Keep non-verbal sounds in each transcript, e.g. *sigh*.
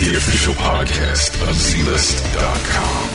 The official podcast of ZZZlist.com.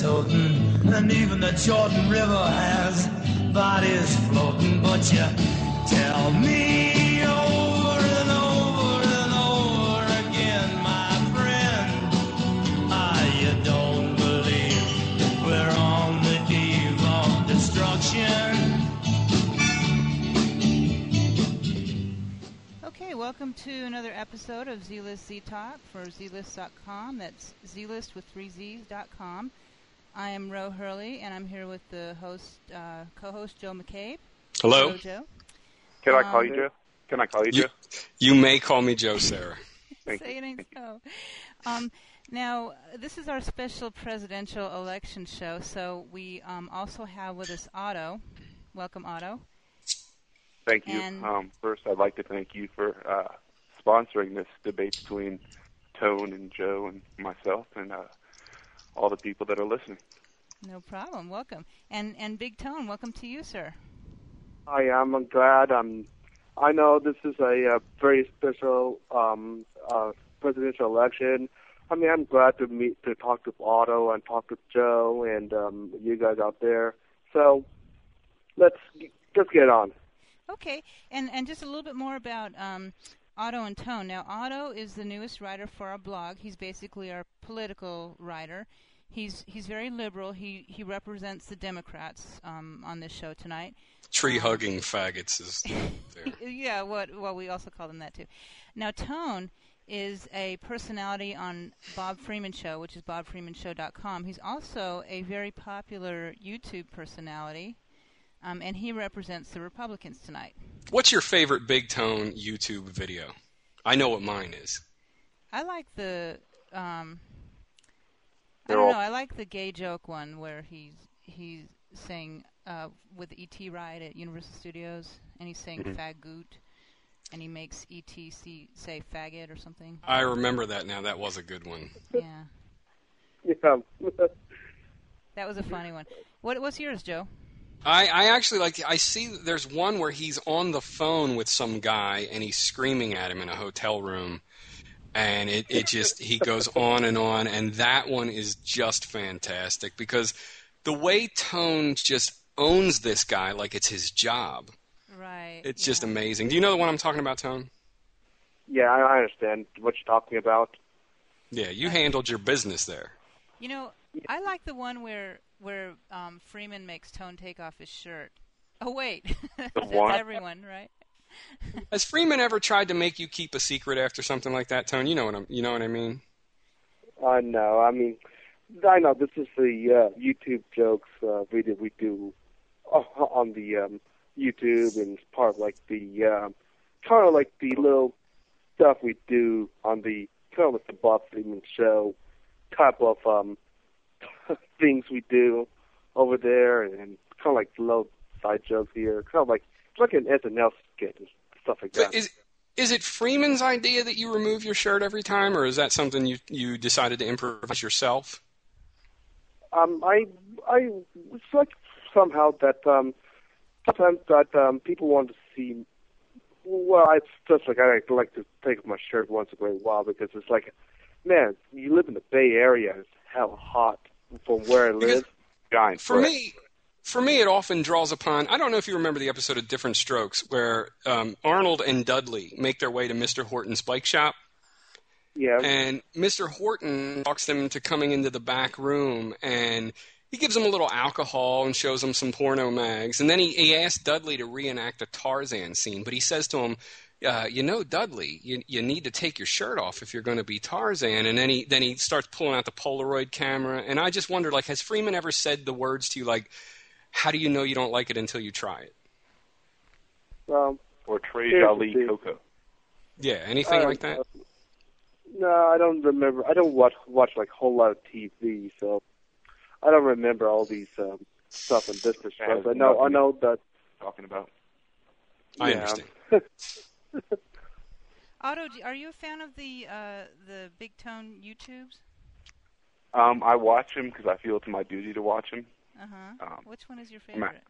toting? And even the Jordan River has bodies floating, but you tell me over and over and over again, my friend. Ah, you don't believe we're on the eve of destruction. Okay, welcome to another episode of Zlist Z Talk for ZZZlist.com. That's ZZZlist with three Z's.com. I am Ro Hurley, and I'm here with the host, uh, co-host Joe McCabe. Hello. Hello, Joe. Can I call you Um, Joe? Can I call you, You, Joe? you may call me Joe Sarah. *laughs* Thank Say it ain't so. Um, now, this is our special presidential election show, so we um, also have with us Otto. Welcome, Otto. Thank you. And- Um, first, I'd like to thank you for uh, sponsoring this debate between Tone and Joe and myself and uh, all the people that are listening. No problem. Welcome. And and Big Tone, welcome to you, sir. Hi, I'm glad. Um, I know this is a, uh very special um, uh, presidential election. I mean, I'm glad to meet, to talk to Otto and talk to Joe and um, you guys out there. So let's let's get on. Okay, and and just a little bit more about um, Otto and Tone. Now, Otto is the newest writer for our blog. He's basically our political writer. He's he's very liberal. He he represents the Democrats um, on this show tonight. Tree hugging faggots is *laughs* there. yeah, what well we also call them that too. Now Tone is a personality on Bob Freeman Show, which is bobfreemanshow.com. He's also a very popular YouTube personality, um, and he represents the Republicans tonight. What's your favorite Big Tone YouTube video? I know what mine is. I like the um, I don't know. I like the gay joke one where he's he's saying uh, with ET ride at Universal Studios, and he's saying Mhm. "fagoot," and he makes ET see, say "faggot" or something. I remember that now. That was a good one. Yeah, *laughs* Yeah. that was a funny one. What what's yours, Joe? I, I actually like. I see there's one where he's on the phone with some guy and he's screaming at him in a hotel room, and it, it just he goes *laughs* on and on, and that one is just fantastic because the way Tone just owns this guy like it's his job. Right. It's just amazing. Do you know the one I'm talking about, Tone? yeah, I I understand what you're talking about. Yeah, you handled your business there. You know, I like the one where where um, Freeman makes Tone take off his shirt. Oh wait, *laughs* that's everyone, right? *laughs* Has Freeman ever tried to make you keep a secret after something like that, Tone? You know what I'm, you know what I mean? I know. I mean, I know this is the uh, YouTube jokes uh, video we do uh, *laughs* on the um, YouTube, and it's part of like the um, kind of like the little stuff we do on the kind of like the Bob Freeman show type of um, *laughs* things we do over there, and, and kind of like little side jokes here, kind of like it's like an SNL skit and stuff like that. Is is it Freeman's idea that you remove your shirt every time, or is that something you you decided to improvise yourself? um, I, I, it's like somehow that um, sometimes that um, people want to see. Well, it's just like I like to take off my shirt once in a great while because it's like, man, you live in the Bay Area. It's hell hot from where I live. Giant. For threat. me, for me, it often draws upon. I don't know if you remember the episode of Diff'rent Strokes where um, Arnold and Dudley make their way to Mr. Horton's bike shop, Yeah, and Mr. Horton talks them into coming into the back room, and he gives them a little alcohol and shows them some porno mags, and then he, he asks Dudley to reenact a Tarzan scene, but he says to him, uh, "You know, Dudley, you you need to take your shirt off if you're going to be Tarzan." And then he then he starts pulling out the Polaroid camera, and I just wonder, like, has Freeman ever said the words to you, like, "How do you know you don't like it until you try it"? Um, Or Trey Here's the Jolly thing. Coco. Yeah, anything like that. No, I don't remember. I don't watch watch like a whole lot of TV, so I don't remember all these um, stuff in business That stuff. has I know, I know that. Talking about. I yeah. understand. *laughs* Otto, do- are you a fan of the uh, the Big Tone YouTubes? Um, I watch them because I feel it's my duty to watch them. Uh huh. Um, Which one is your favorite?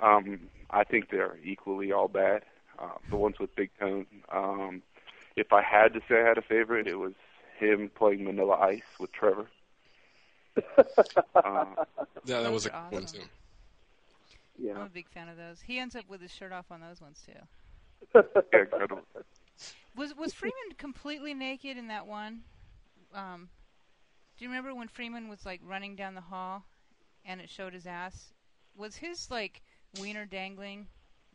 Um, I think they're equally all bad. Uh, the ones with Big Tone. Um, if I had to say I had a favorite, it was him playing Manila Ice with Trevor. *laughs* uh, Yeah, that was a Those are cool one awesome. too. I'm a big fan of those. He ends up with his shirt off on those ones too. *laughs* Was was Freeman completely naked in that one? Um, do you remember when Freeman was like running down the hall, and it showed his ass? Was his like wiener dangling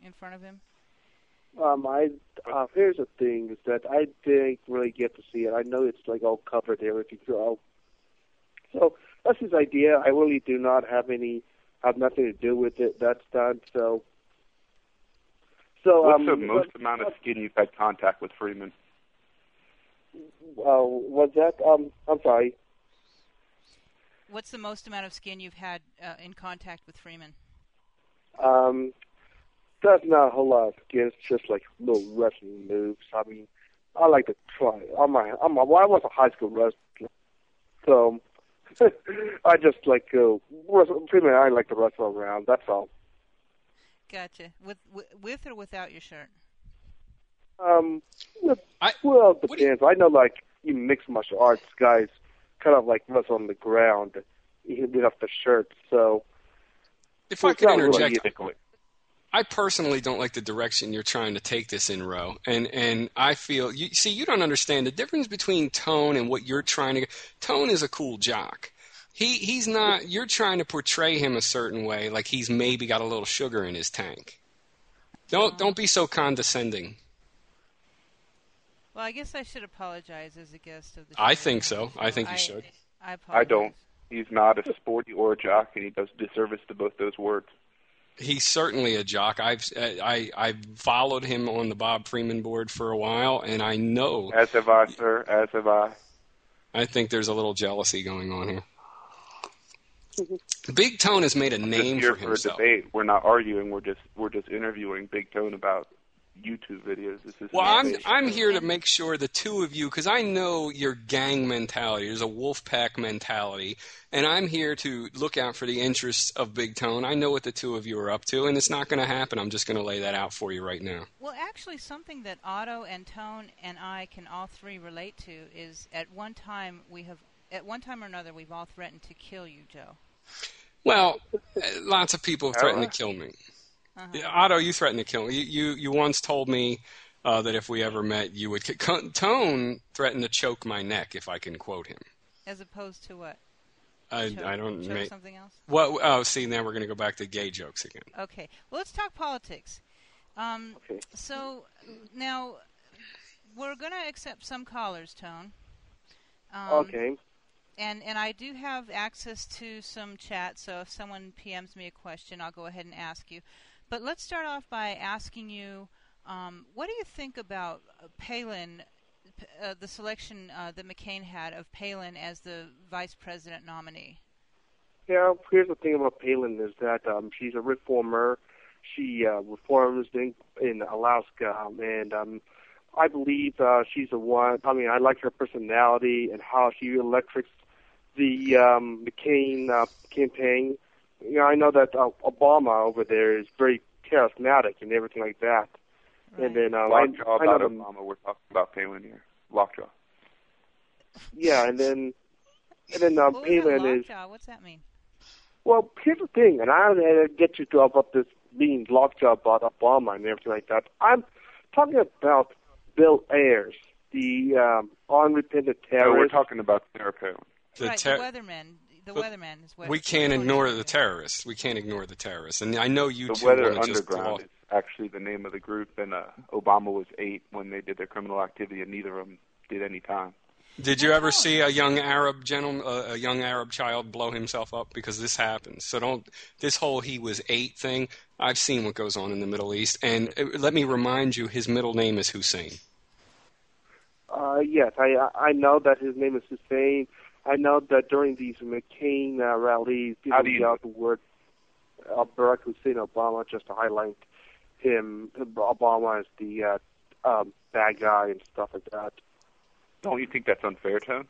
in front of him? Um, I uh, here's the thing is that I didn't really get to see it. I know it's like all covered there if you So, so that's his idea. I really do not have any have nothing to do with it. That's done. So, so What's um, the most but- amount of skin you've had contact with Freeman? Uh, was that? Um, I'm sorry. What's the most amount of skin you've had uh, in contact with Freeman? Um, that's not a whole lot of skin. It's just like little wrestling moves. I mean, I like to try. I'm a, I'm a, well, I was a high school wrestler, so *laughs* I just like to wrestle. Pretty much, I like to wrestle around. That's all. Gotcha. With with, with or without your shirt? Um, I- well, it what do you- depends. I know, like you mixed martial arts guys, kind of like wrestle on the ground, even without the shirt. So If I could it's not really interject, Typically. I personally don't like the direction you're trying to take this in, Ro, and and I feel you see you don't understand the difference between Tone and what you're trying to. Tone is a cool jock. He he's not. You're trying to portray him a certain way, like he's maybe got a little sugar in his tank. Don't don't be so condescending. Well, I guess I should apologize as a guest of the. I think so. I think you should. I apologize. I don't. He's not a sporty or a jock, and he does disservice to both those words. He's certainly a jock. I've I I followed him on the Bob Freeman board for a while, and I know As have I, sir. As have I. I think there's a little jealousy going on here. Big Tone has made a Just name here for for a himself. debate. We're not arguing. We're just we're just interviewing Big Tone about YouTube videos. This is Well, I'm. I'm here to make sure the two of you, because I know your gang mentality. There's a wolf pack mentality, and I'm here to look out for the interests of Big Tone. I know what the two of you are up to, and it's not going to happen. I'm just going to lay that out for you right now. Well, actually, something that Otto and Tone and I can all three relate to is at one time we have, at one time or another, we've all threatened to kill you, Joe. Well, uh, lots of people have threatened to kill me. Uh-huh. Otto, you threatened to kill me. You you, you once told me uh, that if we ever met, you would. ki- Tone threatened to choke my neck if I can quote him. As opposed to what? I, Choke- I don't. choke ma- something else. Well, oh, see, now we're going to go back to gay jokes again. Okay. Well, let's talk politics. Um, Okay. So now we're going to accept some callers, Tone. Um, okay. And and I do have access to some chat, so if someone PMs me a question, I'll go ahead and ask you. But let's start off by asking you, um, what do you think about Palin, uh, the selection uh, that McCain had of Palin as the vice president nominee? Yeah, here's the thing about Palin is that um, she's a reformer. She uh, reforms in, in Alaska, um, and um, I believe uh, she's the one. I mean, I like her personality and how she electrics the um, McCain uh, campaign. You know, I know that uh, Obama over there is very charismatic and everything like that. And then um, I, Lockjaw I know about the- Obama. We're talking about Palin here. Lockjaw. yeah, and then and then uh, what was Palin is lockjaw? What's that mean? Well, here's the thing, and I don't want to get you to about this being lockjaw about Obama and everything like that. I'm talking about Bill Ayers, the um, unrepentant No, we're talking about Sarah Palin. The right, ter- the weatherman. the But weatherman is what. We can't ignore the terrorists. We can't ignore the terrorists. And I know you The two Weather want to Underground gloss- is actually the name of the group, and uh, Obama was eight when they did their criminal activity, and neither of them did any time. Did you ever see a young Arab gentleman, uh, a young Arab child, blow himself up? Because this happens. So don't. This whole he was eight thing. I've seen what goes on in the Middle East, and uh, let me remind you, his middle name is Hussein. Uh, yes, I I know that his name is Hussein. I know that during these McCain uh, rallies, people yelled the word uh, Barack Hussein Obama just to highlight him, Obama as the uh, um, bad guy and stuff like that. Don't you think that's unfair, Tone?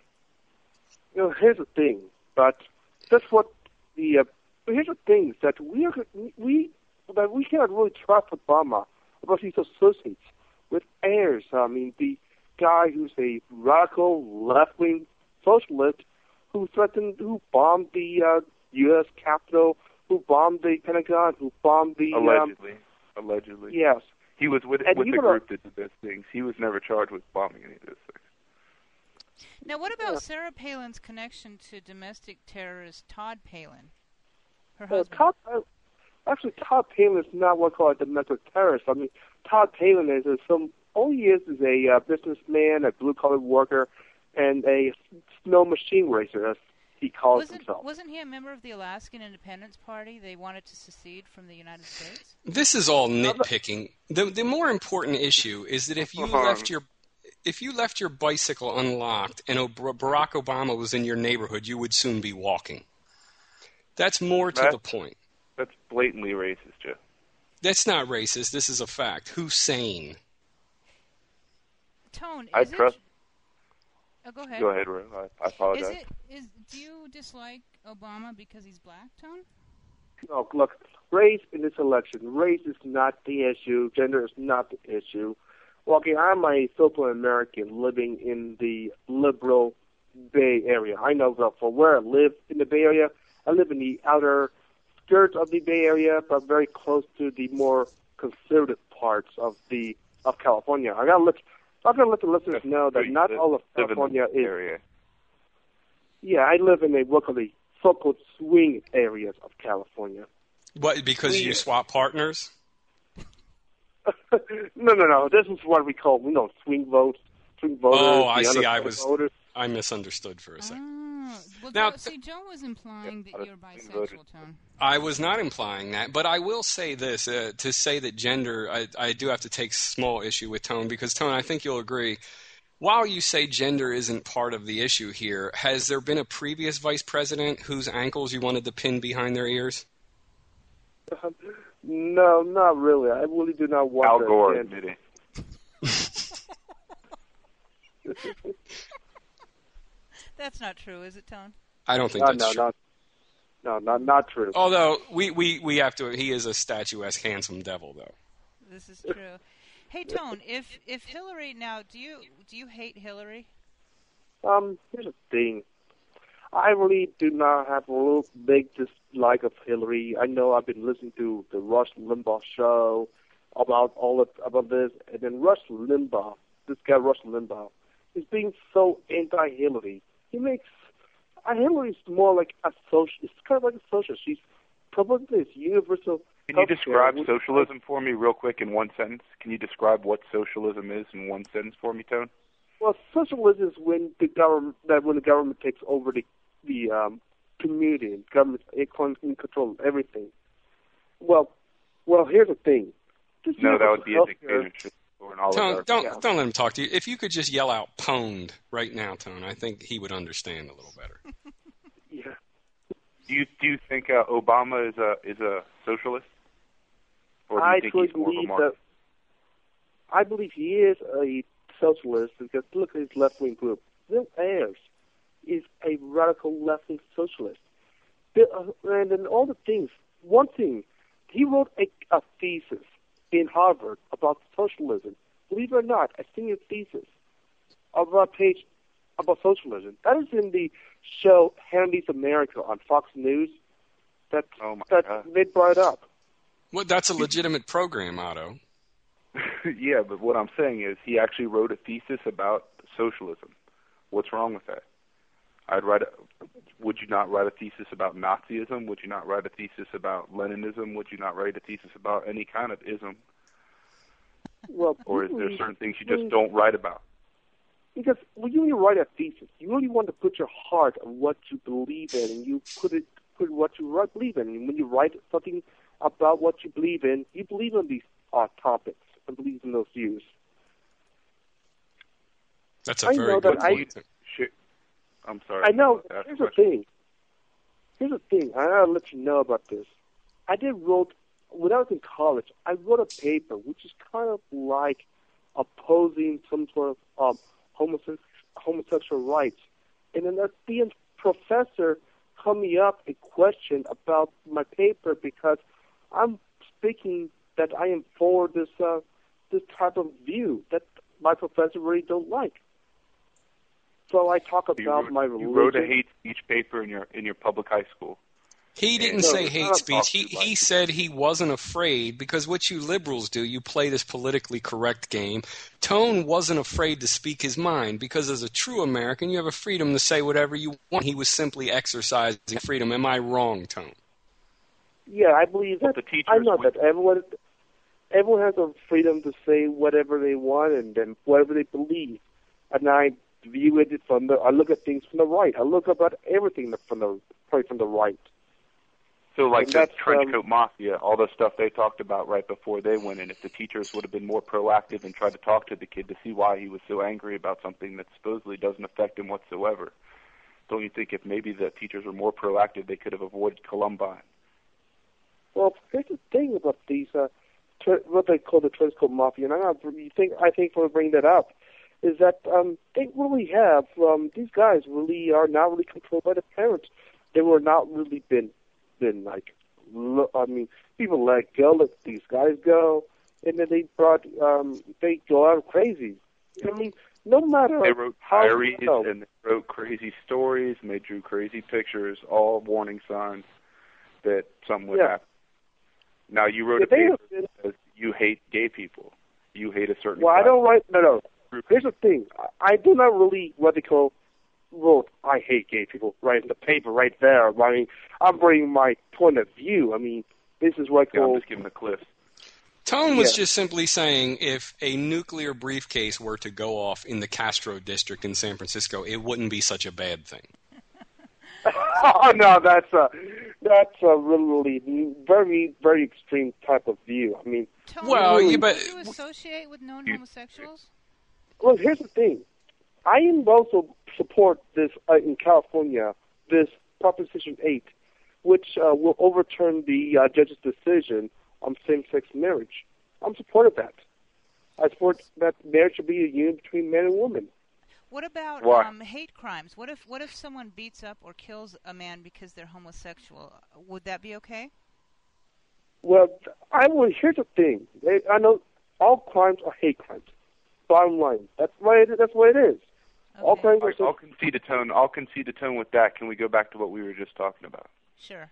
You know, here's the thing, but that's what the. Uh, here's the thing that we are we that we cannot really trust Obama because he's associates with Ayers. I mean, the guy who's a radical left-wing socialist who threatened, who bombed the uh, U.S. Capitol, who bombed the Pentagon, who bombed the. Um, Allegedly. Allegedly. yes. He was with And with the even a- group that did those things. He was never charged with bombing any of those things. Now, what about Sarah Palin's connection to domestic terrorist Todd Palin? Her Uh, husband. Todd, uh, actually, Todd Palin is not what called a domestic terrorist. I mean, Todd Palin is, is some. All he is is a uh, businessman, a blue-collar worker, and a snow machine racer, as he calls wasn't himself. wasn't he a member of the Alaskan Independence Party? They wanted to secede from the United States. This is all nitpicking. The the more important issue is that if you *laughs* Uh-huh. left your if you left your bicycle unlocked and Barack Obama was in your neighborhood, you would soon be walking. That's more to That- the point. That's blatantly racist, Joe. That's not racist. This is a fact. Hussein. Tone, I is trust- It, oh, go ahead. Go ahead, Ro. I, I apologize. Is it is do you dislike Obama because he's black, Tone? No, look, race in this election, race is not the issue. Gender is not the issue. Well, okay, I'm a Filipino American living in the liberal Bay Area. I know that for where I live in the Bay Area, I live in the outer skirts of the Bay Area, but very close to the more conservative parts of the of California. I gotta let I gotta let the listeners know that not all of live in the California is area. yeah, I live in a locally so-called swing areas of California. What? Because you swap partners? *laughs* no, no, no. This is what we call, you know, swing votes, swing voters. Oh, I see. I was- Voters. I misunderstood for a second. Ah. Well, Now- see, Joe was implying that you're I think bisexual, Tone. I was not implying that, but I will say this: uh, to say that gender, I, I do have to take small issue with Tone because Tone, I think you'll agree. While you say gender isn't part of the issue here, has there been a previous vice president whose ankles you wanted to pin behind their ears? *laughs* No, not really. I really do not want Al to Gore attend- admitted. *laughs* *laughs* That's not true, is it, Tone? I don't think No, that's no, true. not, no, not not true. Although we, we, we have to, he is a statuesque, handsome devil, though. This is true. Hey, Tone, if if Hillary now, do you do you hate Hillary? Um, here's the thing. I really do not have a real big dislike of Hillary. I know I've been listening to the Rush Limbaugh show about all of about this, and then Rush Limbaugh, this guy Rush Limbaugh, is being so anti-Hillary. He makes uh, Hillary's more like a social. It's kind of like a socialist. She's promoting this universal. Can you describe socialism for me real quick in one sentence? Can you describe what socialism is in one sentence for me, Tone? Well, socialism is when the government that when the government takes over the the um, community, and government can control everything. Well, well, here's the thing. This No, that would be a universal healthcare- dictatorship or an Tone, oligarchy. don't, yeah. don't let him talk to you. If you could just yell out pwned right now, Tone, I think he would understand a little better. *laughs* Yeah. Do you do you think uh, Obama is a is a socialist, or do you I think he's more of a believe Marxist? that. I believe he is a socialist because look at his left wing group. Bill Ayers is a radical left wing socialist. Bill, uh, and then all the things. One thing, he wrote a, a thesis in Harvard about socialism. Believe it or not, a senior thesis of uh, a page about socialism. That is in the show Hannity's America on Fox News. That Oh my that God. they brought up. Well, that's a legitimate program, Otto. *laughs* yeah, but what I'm saying is he actually wrote a thesis about socialism. What's wrong with that? I'd write. A, would you not write a thesis about Nazism? Would you not write a thesis about Leninism? Would you not write a thesis about any kind of ism? Well, Or is there certain things you just don't write about? because when you write a thesis, you really want to put your heart on what you believe in, and you put it put what you write, believe in. And when you write something about what you believe in, you believe in these uh, topics and believe in those views. That's a I very know good that I- point. Shit. I'm sorry. I know. Ask a Here's the thing. Here's the thing. I gotta let you know about this. I did wrote when I was in college. I wrote a paper which is kind of like opposing some sort of um, homosex- homosexual rights, and then at the professor called me up and questioned about my paper because I'm speaking that I am for this uh, this type of view that my professor really don't like. So I talk You about wrote, my you religion. wrote a hate speech paper in your in your public high school. He didn't No, say hate speech. He he it. said he wasn't afraid because what you liberals do, you play this politically correct game. Tone wasn't afraid to speak his mind because as a true American, you have a freedom to say whatever you want. He was simply exercising freedom. Am I wrong, Tone? Yeah, I believe that. the teachers I know would- that everyone, everyone has a freedom to say whatever they want and then whatever they believe, and I view it from the. I look at things from the right. I look about everything from the probably from the right. So like the trench um, coat mafia, all the stuff they talked about right before they went in. If the teachers would have been more proactive and tried to talk to the kid to see why he was so angry about something that supposedly doesn't affect him whatsoever, don't you think if maybe the teachers were more proactive, they could have avoided Columbine? Well, here's the thing about these, uh, tr- what they call the trench coat mafia, and I'm you think I think for bringing that up, is that um, they really have um, these guys really are not really controlled by the parents. They were not really been been like, lo- I mean, people let go, let these guys go, and then they brought um, they go out crazy. I mean, no matter They wrote how diaries no, and they wrote crazy stories and they drew crazy pictures, all warning signs that something would Yeah. happen. Now you wrote Yeah, a paper been- that says you hate gay people. You hate a certain. Well, I don't write. No, no. Here's the thing. I, I do not really what they call wrote. I hate gay people. Right in the paper, right there. I mean, I'm bringing my point of view. I mean, this is what I Yeah, I'm just giving the cliff. Tone was Yeah. just simply saying if a nuclear briefcase were to go off in the Castro district in San Francisco, it wouldn't be such a bad thing. *laughs* oh no, that's a that's a really very very extreme type of view. I mean, Tony, Well, do you bet- you associate with known homosexuals? well, here's the thing. I am also support this uh, in California. This Proposition Eight, which uh, will overturn the uh, judge's decision on same-sex marriage. I'm supportive of that. I support that marriage should be a union between man and woman. What about Why? um, hate crimes? What if what if someone beats up or kills a man because they're homosexual? Would that be okay? Well, I will. Here's the thing. I know all crimes are hate crimes. Bottom line. That's why it, that's what it is. All Okay. All are. right, I'll concede a tone. I'll concede a tone with that. Can we go back to what we were just talking about? Sure.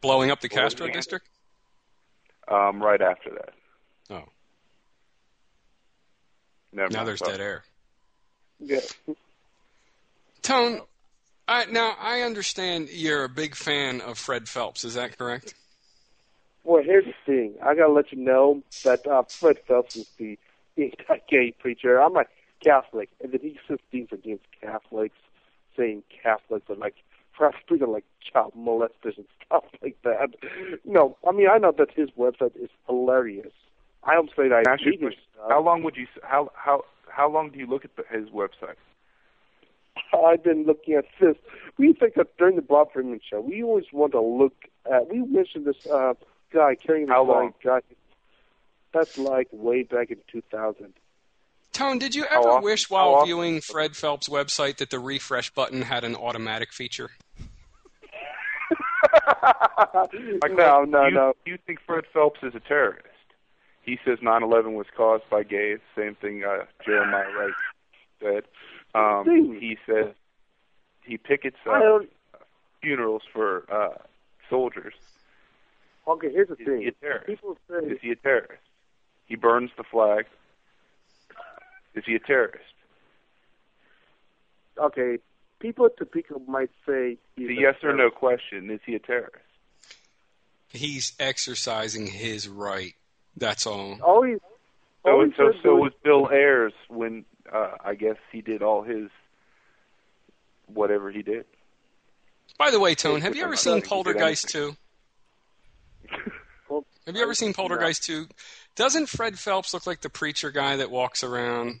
Blowing up the Well, Castro yeah. district? Um, right after that. Oh, Never now mind. there's Sorry. dead air. Yeah. Tone, I, now I understand you're a big fan of Fred Phelps. Is that correct? Well, here's the thing. I gotta let you know that uh, Fred Phelps is the *laughs* anti-gay preacher. I'm a Catholic, and then he says things against Catholics, saying Catholics are like speaking like child molesters and *laughs* stuff like that. No, I mean I know that his website is hilarious. I don't say that I Can I ask you a read his stuff. How long would you? s- How how how long do you look at the, his website? I've been looking at this. We think that during the Bob Freeman show, we always want to look at. We mentioned this uh, guy carrying this How long? guy. That's like way back in 2000. Tone, did you ever often- wish while often- viewing Fred Phelps' website that the refresh button had an automatic feature? *laughs* no, no, you, no. You think Fred Phelps is a terrorist? He says 9/11 was caused by gays. Same thing uh, Jeremiah Wright said. Um, he says he pickets uh, funerals for uh, soldiers. Okay, here's the Is thing. he a terrorist? People say Is he a terrorist? He burns the flag. Is he a terrorist? okay, people at Topeka might say he's It's a a yes or no question. Is he a terrorist? He's exercising his right. That's all. All he, So, all he so, said so was, was Bill Ayers when uh, I guess he did all his whatever he did. By the way, Tone, *laughs* have you ever seen Poltergeist anything. 2? Have you ever seen Poltergeist 2? Doesn't Fred Phelps look like the preacher guy that walks around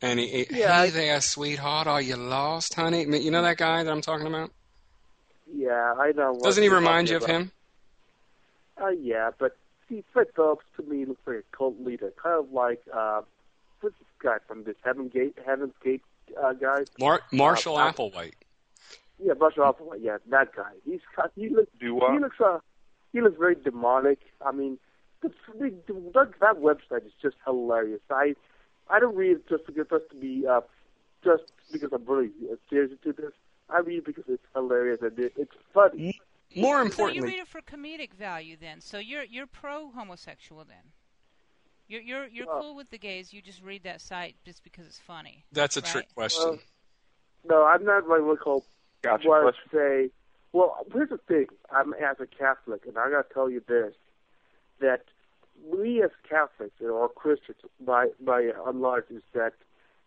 and he, he- Yeah, hey I- there, sweetheart, are you lost, honey? You know that guy that I'm talking about? yeah, I know. Doesn't he remind you of about. him? Uh, yeah, but see, Fred Phelps to me looks like a cult leader, kind of like uh, what's this guy from this Heaven Gate, Heaven's Gate uh, guy? Mar- Marshall Uh, Applewhite. Yeah, Marshall Applewhite. Yeah, that guy. He's got- he looks Do he looks uh he looks very demonic. I mean, the, the, that, that website is just hilarious. I I don't read it just because just to be uh just because I'm really uh, serious into this. I read it because it's hilarious and it, it's funny. More So you read it for comedic value, then. So you're you're pro homosexual, then. You're you're you're Well- cool with the gays. You just read that site just because it's funny. that's a Right. trick question. Well, No, I'm not like what called Gotcha. what I Question. say. Well, here's the thing. I'm as a Catholic, and I got to tell you this: that we as Catholics or Christians, by by and large, is that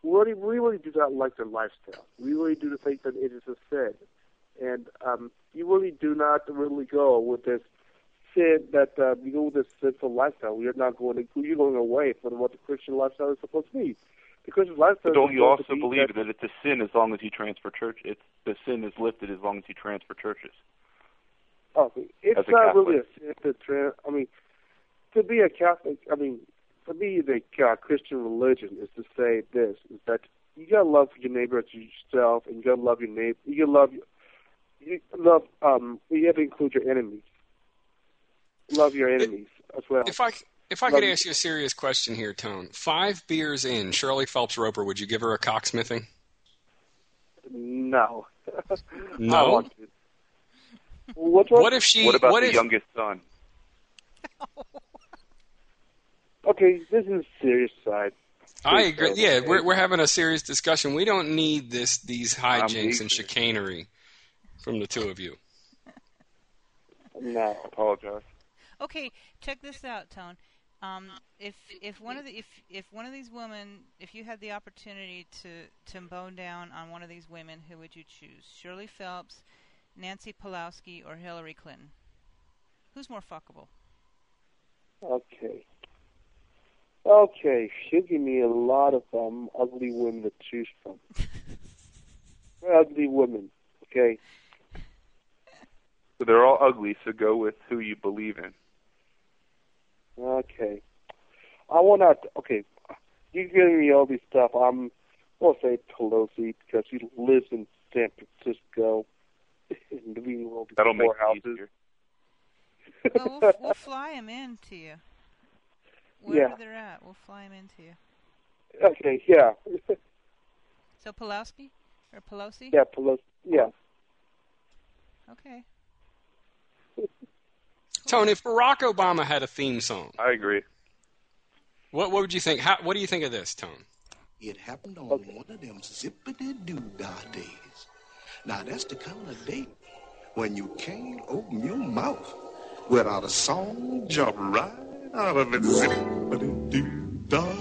we really, we really do not like their lifestyle. We really do think that it is a sin, and um, you really do not really go with this sin that uh, you go with this sinful lifestyle. You're not going to you're going away from what the Christian lifestyle is supposed to be. The Christian lifestyle. But don't you also be believe that- that it's a sin as long as you transfer church? It's the sin is lifted as long as you transfer churches. Oh, it's not really a sin to tra- I mean, to be a Catholic, I mean, to be the uh, Christian religion is to say this: is that you gotta love your neighbor as yourself, and you gotta love your neighbor. You gotta love, you love. Um, you have to include your enemies. Love your enemies as well. If I if I Love could you. ask you a serious question here, Tone. Five beers in, Shirley Phelps Roper, would you give her a cocksmithing? no. *laughs* I No. want to. What's wrong? What if she? what about the if, youngest son? *laughs* Okay, this is a serious side. I agree. don't. Yeah, we're we're having a serious discussion. We don't need this these hijinks and chicanery from the two of you. No. I apologize. Okay, check this out, Tone. Um, if if one of the if if one of these women, if you had the opportunity to to bone down on one of these women, who would you choose? Shirley Phelps, Nancy Pulowski, or Hillary Clinton? Who's more fuckable? Okay. Okay, she'll give me a lot of um ugly women to choose from. *laughs* ugly women. Okay. So they're all ugly. So go with who you believe in. Okay. I want to. Okay. You're giving me all this stuff. I'm. I'll say Pelosi because she lives in San Francisco. *laughs* and we will be That'll make four it houses. easier. Well, we'll, we'll fly them in to you. Wherever Yeah. they're at, we'll fly them into you. Okay. Yeah. *laughs* So Pulowski or Pelosi? yeah. Pelosi. Yeah. Okay. Tony, if Barack Obama had a theme song, I agree. what what would you think? How, what do you think of this, Tone? It happened on one of them zippity doo dah days. Now that's the kind of day when you can't open your mouth without a song jump right out of it. Zippity doo dah,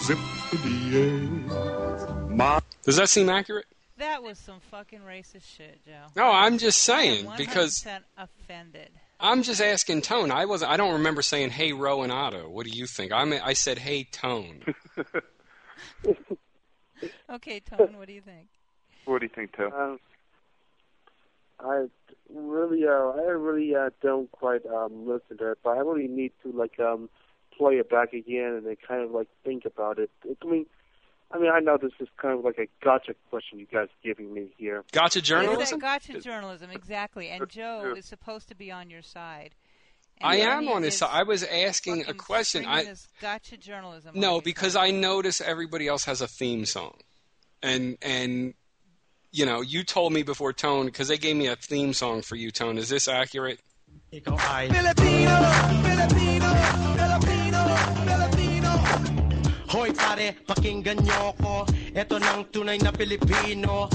zippity yay. My Does that seem accurate? That was some fucking racist shit, Joe. No, I'm just I am saying because 100% offended. I'm just asking Tone. I was I don't remember saying hey Ro and Otto. What do you think? I mean, I said hey Tone. *laughs* Okay, Tone, what do you think? What do you think, Tone? Um, I really, uh, I really uh, don't quite um, listen to it, but I really need to like um, play it back again and then kind of like think about it. I mean, I mean, I know this is kind of like a gotcha question you guys are giving me here. Gotcha journalism. that gotcha journalism, exactly. And Joe true. is supposed to be on your side. And I am on his side. I was asking a question. I this gotcha journalism. no because I notice everybody else has a theme song, and and you know you told me before Tone because they gave me a theme song for you Tone. Is this accurate? Filipino, Filipino, Filipino, Filipino. Hoy pare, pakinggan nyo ko Ito tunay na Pilipino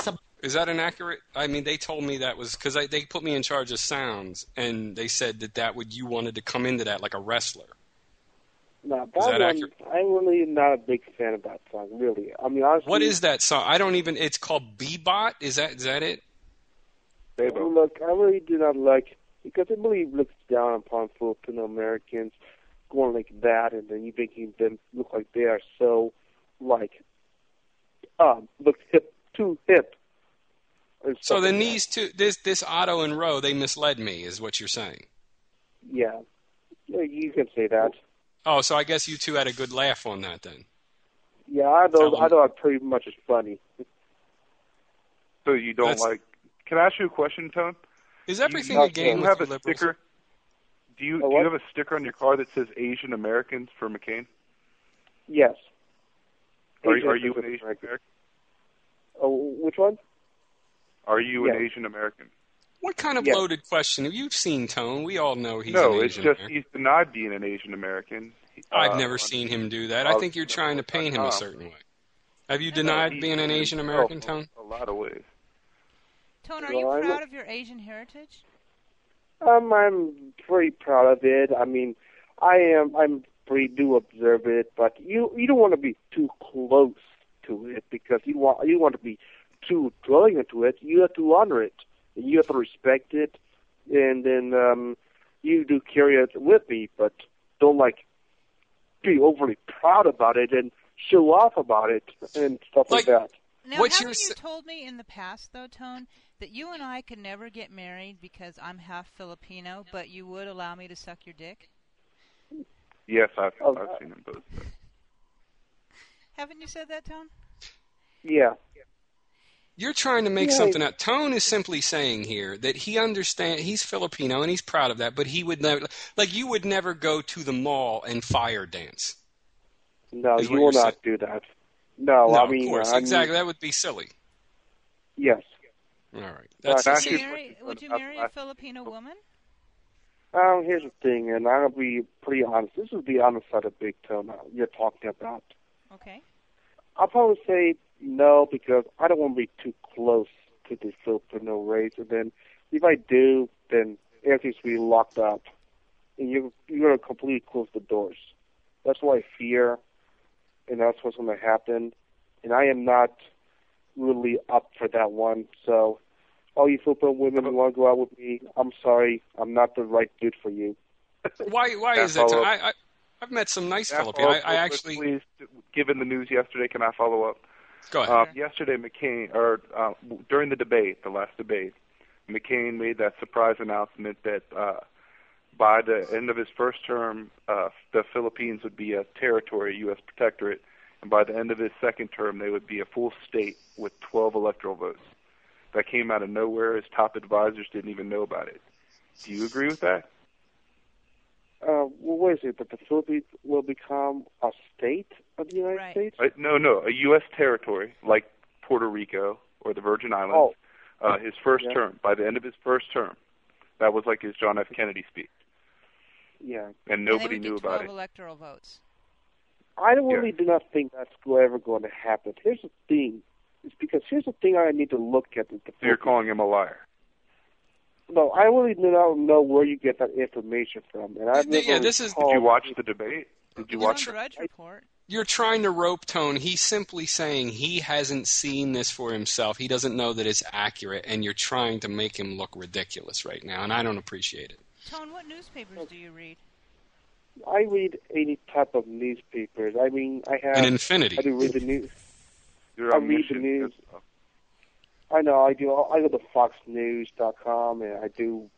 sa Is that inaccurate? I mean, they told me that was because they put me in charge of sounds, and they said that that would you wanted to come into that like a wrestler. No, Is that that one, accurate? I'm really not a big fan of that song. Really, I mean, honestly, What is that song? I don't even. It's called Bebot. Is that is that it? Bebo. Look, I really do not like because it really looks down upon Filipino Americans going like that, and then you making them look like they are so like um look hip too hip. So then like that. these two, this this Otto and Ro, they misled me, is what you're saying. yeah, yeah, you can say that. Oh, so I guess you two had a good laugh on that then. Yeah, I know. Tell I them. know. It pretty much is funny. So you don't That's- like? Can I ask you a question, Tone? Is everything you- a game Do you have a liberals? sticker? Do you do you have a sticker on your car that says Asian Americans for McCain? Yes. Are, Asian are you an Pacific Asian American. American? Oh, which one? Are you an Asian American? What kind of Yeah. loaded question? Have you seen Tone? We all know he's no, an it's Asian just American. he's denied being an Asian American. I've Uh, never seen him do that. I think you're trying to paint him a certain way. Have you denied he- being an Asian American, in Tone? A lot of ways. Tone, are you I proud look- of your Asian heritage? Um, I'm pretty proud of it. I mean, I am. I'm pretty do observe it, but you you don't want to be too close to it because you want you want to be too dwelling into it. You have to honor it. You have to respect it, and then um, you do carry it with me, but don't like be overly proud about it and show off about it and stuff like, Like- that. Now, What haven't you're told me in the past, though, Tone, that you and I could never get married because I'm half Filipino, but you would allow me to suck your dick? Yes, I've Oh, I've uh, seen him both. *laughs* Haven't you said that, Tone? Yeah. You're trying to make Yeah, something out. Tone is simply saying here that he understand he's Filipino and he's proud of that, but he would never like you would never go to the mall and fire dance. No, you what will you're not do that. No, no, I mean, of course, I mean, exactly. That would be silly. Yes. All right, Uh, that's That's Would you marry, would you uh, marry uh, a Filipino woman? Um, here's the thing, and I'll be pretty honest. This is the honest side of Big Tone now you're talking about. Okay. I'll probably say no because I don't want to be too close to the Filipino race, and then if I do, then everything's going to be locked up, and you you're gonna completely close the doors. That's what I fear, and that's what's gonna happen. And I am not really up for that one. So, all you Filipino women who want to go out with me, I'm sorry, I'm not the right dude for you. *laughs* why. Why is that? follow Tone? up? I, I I've met some nice Can I Filipino. I, I actually please, given the news yesterday, can I follow up? Go ahead. Uh, yesterday, McCain, or uh, during the debate, the last debate, McCain made that surprise announcement that uh, by the end of his first term, uh, the Philippines would be a territory, a U.S. protectorate, and by the end of his second term, they would be a full state with 12 electoral votes. That came out of nowhere. His top advisors didn't even know about it. Do you agree with that? Uh, well, what is it? That the Philippines will become a state of the United Right. States? Uh, no, no, a U.S. territory like Puerto Rico or the Virgin Islands. Oh. Uh, his first Yeah. term, by the end of his first term, that was like his John F. Kennedy speech, Yeah. and And nobody they would knew get 12 about it. electoral votes. I don't Yeah. really do not think that's go- ever going to happen. Here's the thing. It's because here's the thing I need to look at. The So you're calling him a liar. No, I really do not know where you get that information from. And I've Th- never yeah, this is- Did you watch the debate? Did you It's watch the it? Drudge Report. You're trying to rope Tone. He's simply saying he hasn't seen this for himself. He doesn't know that it's accurate, and you're trying to make him look ridiculous right now, and I don't appreciate it. Tone, what newspapers do you read? I read any type of newspapers. I mean, I have. An infinity. I do read the news. You're I read the news. I know. I do. I go to FoxNews.com and I do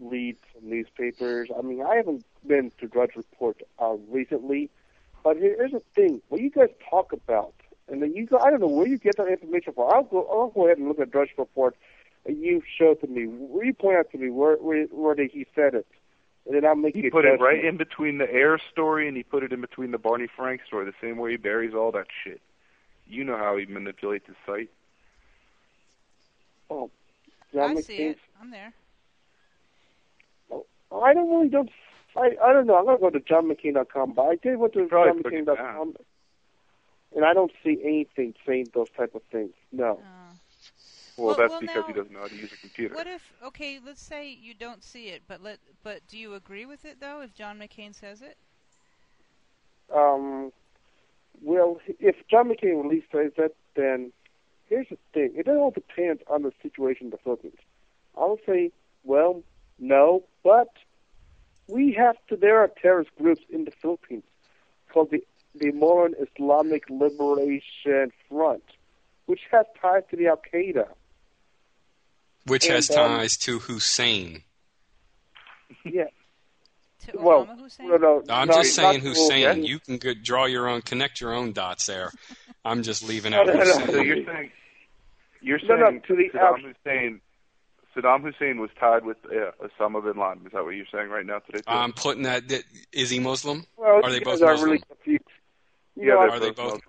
read some newspapers. I mean, I haven't been to Drudge Report uh, recently, but here's the thing: what you guys talk about, and then you go, I don't know where you get that information from. I'll go. I'll go ahead and look at Drudge Report, and you show it to me. Where you point out to me where where, where the, he said it, and then I'll make He put it right in between the Air story and he put it in between the Barney Frank story, the same way he buries all that shit. You know how he manipulates his site. Oh, does that I make see sense? it. I'm there. Oh, I don't really don't. I I don't know. I'm gonna go to johnmccain.com, but I did went to Probably took it johnmccain.com, and I don't see anything saying those type of things. No. Uh, Well, Well- that's well, because now- he doesn't know how to use a computer. What if okay, let's say you don't see it, but let but do you agree with it though if John McCain says it? Um, well, if John McCain really says that, then here's the thing. It all depends on the situation in the Philippines. I'll say, well, no, but we have to. There are terrorist groups in the Philippines called the the Moro Islamic Liberation Front, which has ties to the Al Qaeda. Which And, has um, ties to Hussein. *laughs* Yeah. To Well, Hussein? no, no, I'm no, just saying not- Hussein. well, You can go, draw your own, connect your own dots there. I'm just leaving No, out no, no, Hussein. So you're saying you're No, no, saying to the Saddam act- Hussein Saddam Hussein was tied with uh, Osama bin Laden. Is that what you're saying right now today? too? I'm putting that, that. Is he Muslim? Well, Are they you both Muslim? really confused. You yeah, know, they're Are they both both? Muslim.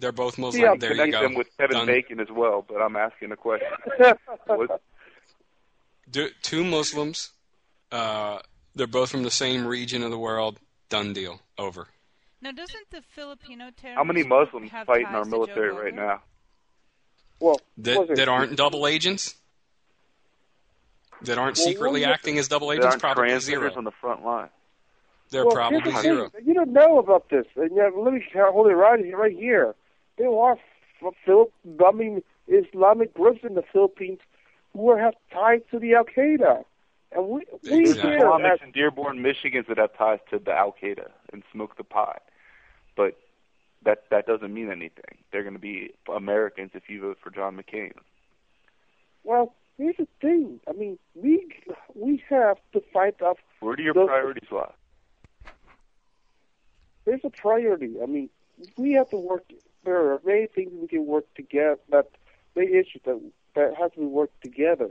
They're both Muslim. Yeah, there you Connect go. them with Kevin Done. Bacon as well, but I'm asking a question. *laughs* What- Du- two Muslims. Uh, they're both from the same region of the world. Done deal. Over. Now, doesn't the Filipino terrorist How many Muslims fight in our military right now? Well, That that aren't double agents. That aren't Well, secretly well, acting as double agents. Probably zero. on the front line. They're well, probably here's the zero. thing. You don't know about this. And yeah, let me hold it right here, right here. There are F- Philip, I mean, Islamic groups in the Philippines who have ties to the Al Qaeda, and we we There's Exactly. here Islamics in Dearborn, Michigan that have ties to the Al Qaeda and smoke the pot. But that that doesn't mean anything. They're going to be Americans if you vote for John McCain. well. Here's the thing. I mean, we we have to fight off. Where do your Those- priorities lie? There's a priority. I mean, we have to work. There are many things we can work together. That many issues that that have to be worked together.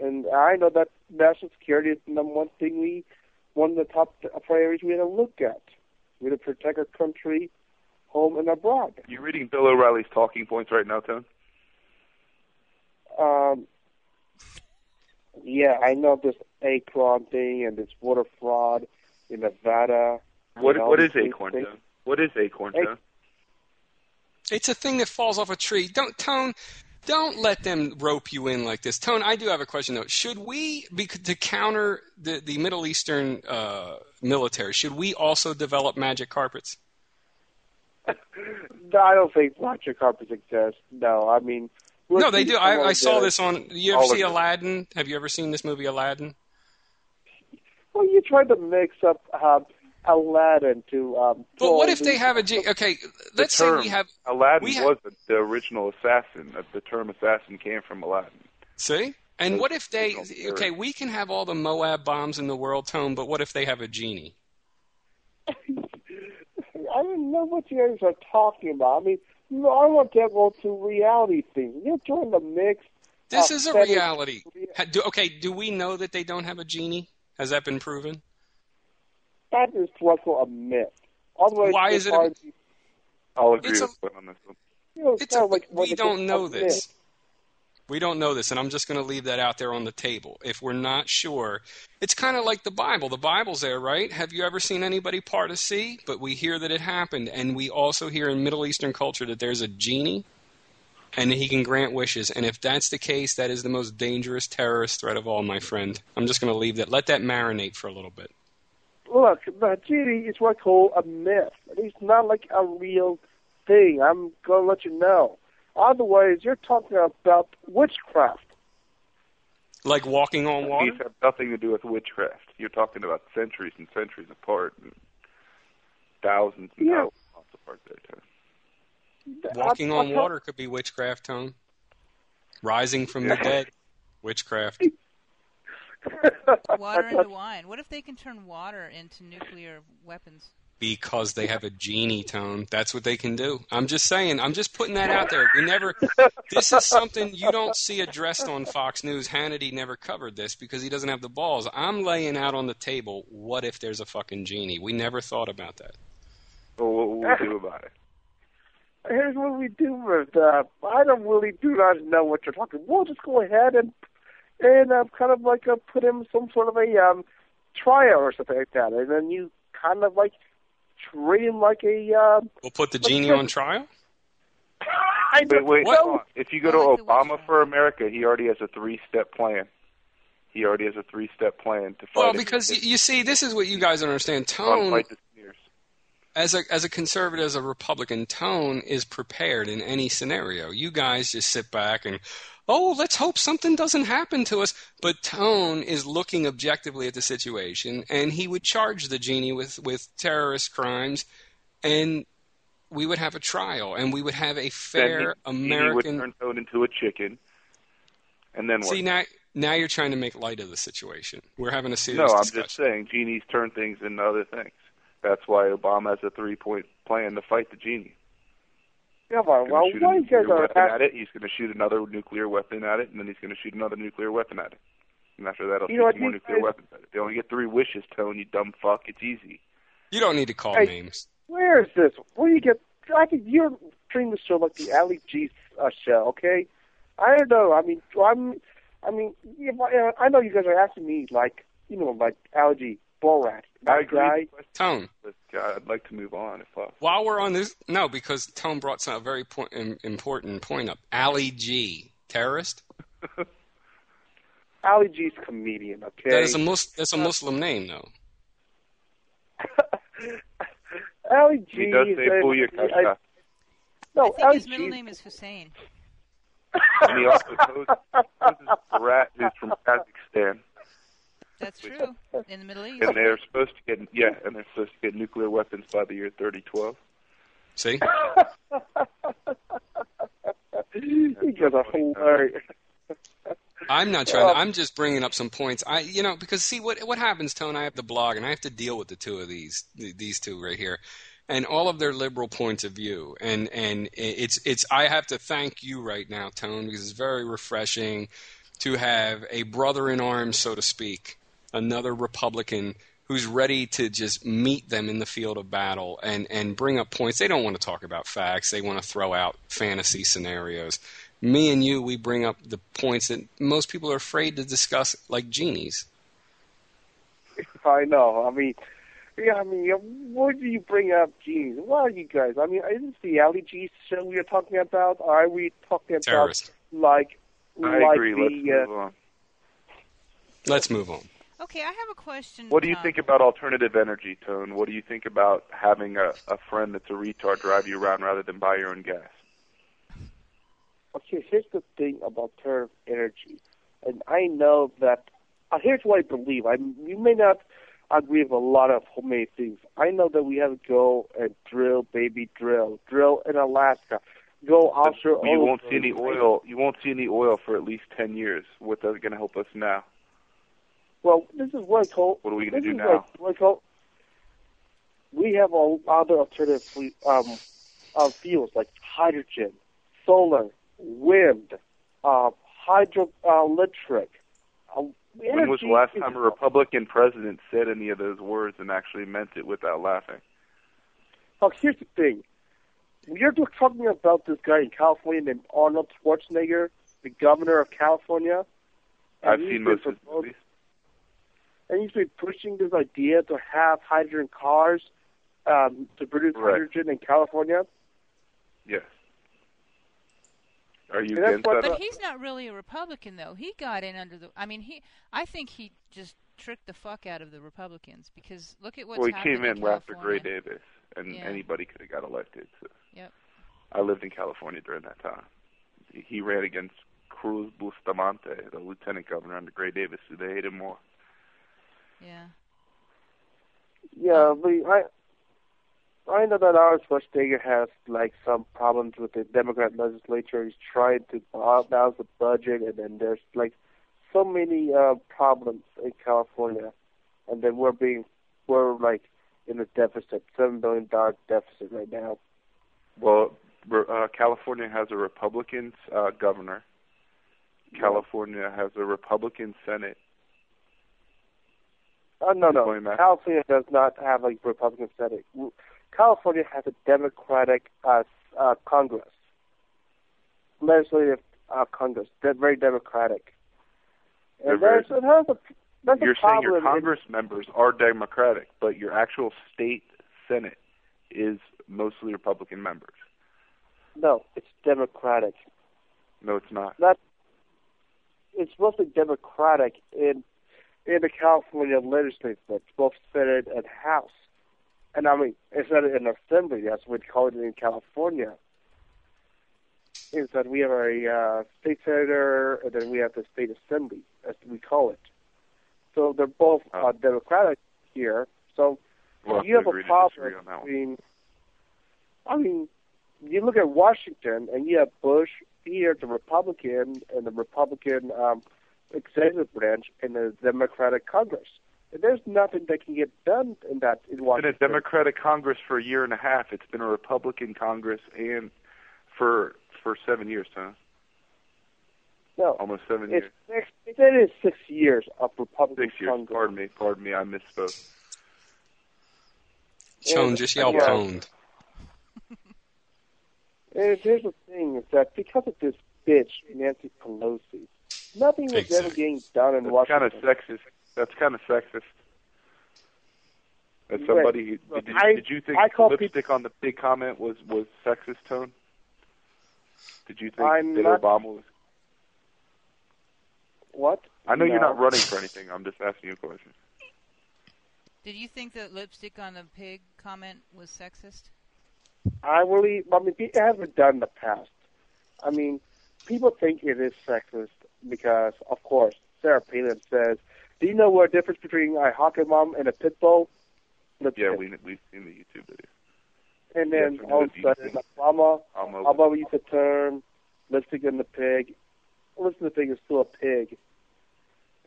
And I know that national security is the number one thing we, one of the top priorities we have to look at. We have to protect our country, home and abroad. You're reading Bill O'Reilly's talking points right now, Tone? Um, yeah, I know this Acorn thing and this water fraud in Nevada. What and all what these is things- Acorn things- Tone? What is Acorn Tone? It's a thing that falls off a tree. Don't Tone. Don't let them rope you in like this. Tone, I do have a question though. Should we, be, to counter the, the Middle Eastern uh, military, should we also develop magic carpets? I don't think black carpets exist. No, I mean. no, they do. I, I saw this on. You ever all see it. Aladdin? Have you ever seen this movie Aladdin? Well, you tried to mix up um, Aladdin to. Um, But what if they the- have a G? Okay, let's say we have. Aladdin we ha- was the, the original assassin. Uh, The term assassin came from Aladdin. See? And what if they? Okay, we can have all the Moab bombs in the world, Tone. But what if they have a genie? *laughs* I don't know what you guys are talking about. I mean, you know, I want to go to reality things. You're trying to mix. This uh, is a fetish- reality. Ha- do, okay, do we know that they don't have a genie? Has that been proven? That is what's called a myth. Otherwise, Why it's is it a- hard to- I'll agree It's a- with on this one. You know, It's kind a, like we don't know this. myth. We don't know this, and I'm just going to leave that out there on the table. If we're not sure, it's kind of like the Bible. The Bible's there, right? Have you ever seen anybody part a sea? But we hear that it happened, and we also hear in Middle Eastern culture that there's a genie, and he can grant wishes. And if that's the case, that is the most dangerous terrorist threat of all, my friend. I'm just going to leave that. Let that marinate for a little bit. Look, the genie is what I call a myth. It's not like a real thing. I'm going to let you know. Otherwise, you're talking about witchcraft. Like walking on water. These have nothing to do with witchcraft. You're talking about centuries and centuries apart, and thousands and Yeah. thousands of miles apart there, Tone. Walking I'm- on I'm water could be witchcraft, Tone. Rising from the dead, witchcraft. *laughs* Water *laughs* into wine. What if they can turn water into nuclear weapons? Because they have a genie tone. That's what they can do. I'm just saying. I'm just putting that out there. We never. This is something you don't see addressed on Fox News. Hannity never covered this because he doesn't have the balls. I'm laying out on the table. What if there's a fucking genie? We never thought about that. Well, what will we do about it? Here's what we do with. Uh, I don't really do not know what you're talking. We'll just go ahead and and uh, kind of like uh, put him some sort of a um, trial or something like that, and then you kind of like treat him like a. Um, We'll put the genie on trial. *laughs* I Wait, wait. know. If you go to Oh, like the Obama for America, he already has a three-step plan. He already has a three-step plan to fight. Well, because y- you see, this is what you guys understand. Tone, fight the smears. as a as a conservative, as a Republican, Tone is prepared in any scenario. You guys just sit back and, oh, let's hope something doesn't happen to us. But Tone is looking objectively at the situation, and he would charge the genie with with terrorist crimes, and we would have a trial, and we would have a fair he, American. He would turn Toad into a chicken, and then what? See now, now you're trying to make light of the situation. We're having a serious. no, I'm discussion. just saying genies turn things into other things. That's why Obama has a three-point plan to fight the genie. Yeah, well, He's well, going to shoot why you guys are at it. He's going to shoot another nuclear weapon at it, and then he's going to shoot another nuclear weapon at it. And after that, he'll You shoot know more nuclear guys- weapons at it. They only get three wishes, Tone, you dumb fuck. It's easy. You don't need to call Hey. names. Where is this? Where do you get? I think you're treating the show like the Ali G uh, show, okay? I don't know. I mean, I'm. I mean, if I, uh, I know you guys are asking me like, you know, like Ali G, Borat, I that agree. guy. Tone. But uh, I'd like to move on if possible. While we're on this, no, because Tone brought some a very point, important point up. Ali G, terrorist. *laughs* Ali G's comedian, okay? That is a mus- that's a Muslim name, though. *laughs* Ali G. He does is say a- booyakasha. I- No, I think Ali his middle G. name is Hussein. And he also poses, poses a *laughs* rat who's from Kazakhstan. That's true. In the Middle East. And they're supposed to get yeah, and they're supposed to get nuclear weapons by the year 3012. See, you guys are hilarious. I'm not trying. To, oh. I'm just bringing up some points. I, you know, because see what what happens, Tone. I have the blog, and I have to deal with the two of these these two right here, and all of their liberal points of view. And and it's it's. I have to thank you right now, Tone, because it's very refreshing to have a brother in arms, so to speak, another Republican who's ready to just meet them in the field of battle and, and bring up points. They don't want to talk about facts. They want to throw out fantasy scenarios. Me and you, we bring up the points that most people are afraid to discuss, like genies. I know. I mean, yeah. I mean, what do you bring up, genes? What are you guys? I mean, is this the Ali G show we are talking about? Are we talking about Terrorist. like I like agree. Let's uh, move on. Let's move on. Okay, I have a question. What do you Tom. think about alternative energy, Tone? What do you think about having a, a friend that's a retard drive you around rather than buy your own gas? Okay, here's the thing about term energy, and I know that. Uh, here's what I believe. I you may not agree with a lot of homemade things. I know that we have to go and drill, baby, drill, drill in Alaska, go offshore. you won't see any oil. You won't see any oil for at least ten years. What's that going to help us now? Well, this is what I told. What are we going to do now? What I told. We have all other alternative um, uh, fuels like hydrogen, solar, wind, uh, hydroelectric. Uh, When was the last time a Republican president said any of those words and actually meant it without laughing? Look, here's the thing. We're just talking about this guy in California named Arnold Schwarzenegger, the governor of California. I've seen most of his movies. And he's been pushing this idea to have hydrogen cars um, to produce Right. hydrogen in California. Yes. Are you And against that? But he's not really a Republican, though. He got in under the. I mean, he. I think he just tricked the fuck out of the Republicans because look at what's well, he came in in after Gray Davis, and Yeah. anybody could have got elected. So. Yep. I lived in California during that time. He ran against Cruz Bustamante, the lieutenant governor under Gray Davis, who they hated more. Yeah. Yeah, but I I know that Arnold Schwarzenegger has like some problems with the Democrat legislature. He's trying to balance the budget, and then there's like so many uh, problems in California, and then we're being we're like in a deficit, seven billion dollar deficit right now. Well, uh, California has a Republican uh, governor. California has a Republican Senate. Uh, no, no. California does not have a Republican Senate. California has a Democratic uh, uh, Congress, legislative uh, Congress. They're very democratic. They're And very- there's, it has a, that's You're a saying problem. your in- Congress members are Democratic, but your actual state Senate is mostly Republican members. No, it's Democratic. No, it's not. Not. It's mostly Democratic in in the California legislature, both Senate and House. And I mean, instead of an assembly, that's what we call it in California. Is that we have a uh, state senator and then we have the state assembly, as we call it. So they're both Oh. uh, Democratic here. So We'll you to have a problem disagree on that one. between. I mean, you look at Washington, and you have Bush here, the Republican, and the Republican um, executive branch, and the Democratic Congress. And there's nothing that can get done in that in It's been a Democratic Congress for a year and a half. It's been a Republican Congress and for for seven years, huh? no, Almost seven it's years. six, it is six years of Republican Six years. Congress. Pardon me. Pardon me. I misspoke. Tone, just yell yeah. pwned. And here's the thing: is that because of this bitch Nancy Pelosi, nothing was ever Exactly. getting done in Washington. That's kind of sexist. That's kind of sexist. As Wait, somebody, who- did, I- did you think I call lipstick on the pig comment was was sexist tone? Did you think I'm that not- Obama was? what? I know you're not running for anything. I'm just asking you a question. Did you think the lipstick on the pig comment was sexist? I really, I mean, it has been done in the past. I mean, people think it is sexist because, of course, Sarah Palin says, "Do you know what the difference between a hockey mom and a pit bull?" Lipstick. Yeah, we we've seen the YouTube video. And then yes, all of a sudden, Obama, Obama- used the term "lipstick on the pig." Lipstick on the pig is still a pig.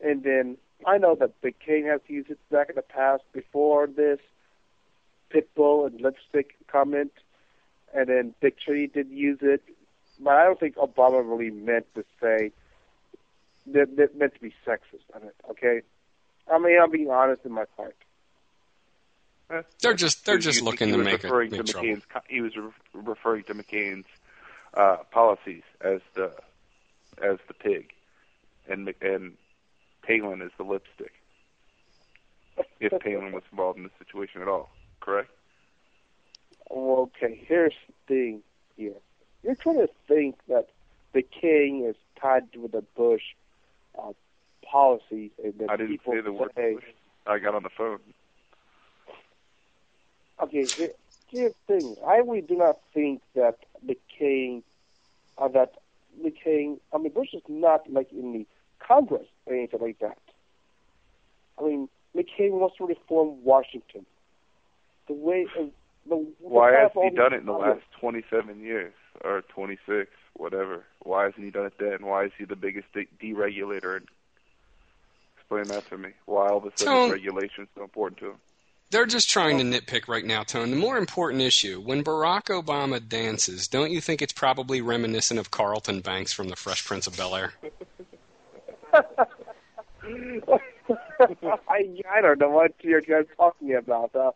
And then I know that Big King has used it back in the past before this pitbull and lipstick comment, and then Big Tree did use it, but I don't think Obama really meant to say that, that meant to be sexist on it. Okay, I mean I'm being honest in my part. They're just they're just you looking think to he was make, a, referring make to. McCain's. co- He was re- referring to McCain's uh, policies as the as the pig, and and Palin as the lipstick. If Palin was involved in the situation at all, correct? Okay, here's the thing here. You're trying to think that the king is tied with the Bush uh, policies, and that I didn't people say the word say. I got on the phone. Okay, here, here's the thing. I really do not think that the king, uh, that the king. I mean, Bush is not like in the Congress or anything like that. I mean, McCain wants to reform Washington. The way uh, the Why hasn't he done it in the Congress- last 27 years or 26, whatever? Why hasn't he done it then? Why is he the biggest de- deregulator? And explain that to me. Why all of a sudden Tone- is so important to him? They're just trying to nitpick right now, Tone. The more important issue, when Barack Obama dances, don't you think it's probably reminiscent of Carlton Banks from The Fresh Prince of Bel Air? *laughs* I I don't know what you're guys talking about. Uh,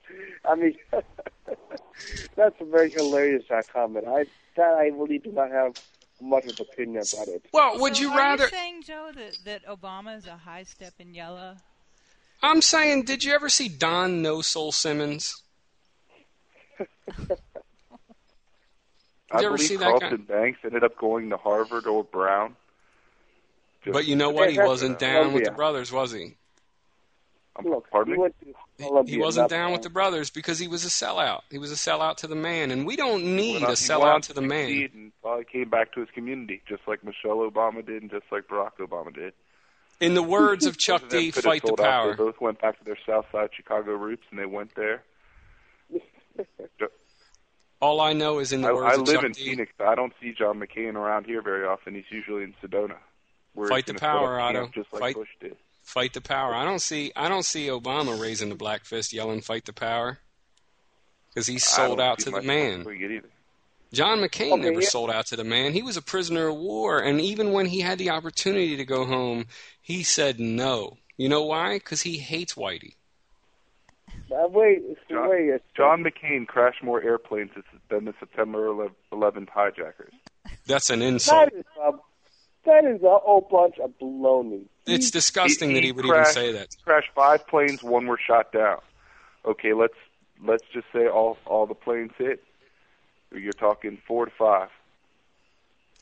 I mean, *laughs* that's a very hilarious uh, comment. I that I really do not have much of an opinion about it. Well, would So you are rather? you saying, Joe, that, that Obama is a high step in yellow? I'm saying, did you ever see Don No Soul Simmons? I believe see that? Carlton Banks ended up going to Harvard or Brown. Just- But you know what? He wasn't uh, down with the brothers, was he? I'm- Look, pardon he me? went to Columbia, He wasn't down with the brothers because he was a sellout. He was a sellout to the man, and we don't need a sellout to the man. And came back to his community, just like Michelle Obama did, and just like Barack Obama did. In the words of *laughs* Chuck Both of them D, fight the out. power. They both went back to their South Side Chicago roots, and they went there. *laughs* All I know is in the I, words I of live in Phoenix. I don't see John McCain around here very often. He's usually in Sedona. Fight the power, camp Otto. Just like Fight- Bush did. Fight the power. I don't see. I don't see Obama raising the black fist, yelling "Fight the power," because he's I sold out to the man. doing it either. John McCain Okay, never yeah. sold out to the man. He was a prisoner of war, and even when he had the opportunity to go home, he said no. You know why? Because he hates Whitey. Uh, wait, John- wait. John McCain crashed more airplanes than the September 11th hijackers. That's an insult. That is a, that is a whole bunch of baloney. It's disgusting He- that he he would crashed- even say that. Crashed five planes, one were shot down. Okay, let's let's just say all all the planes hit. You're talking four to five.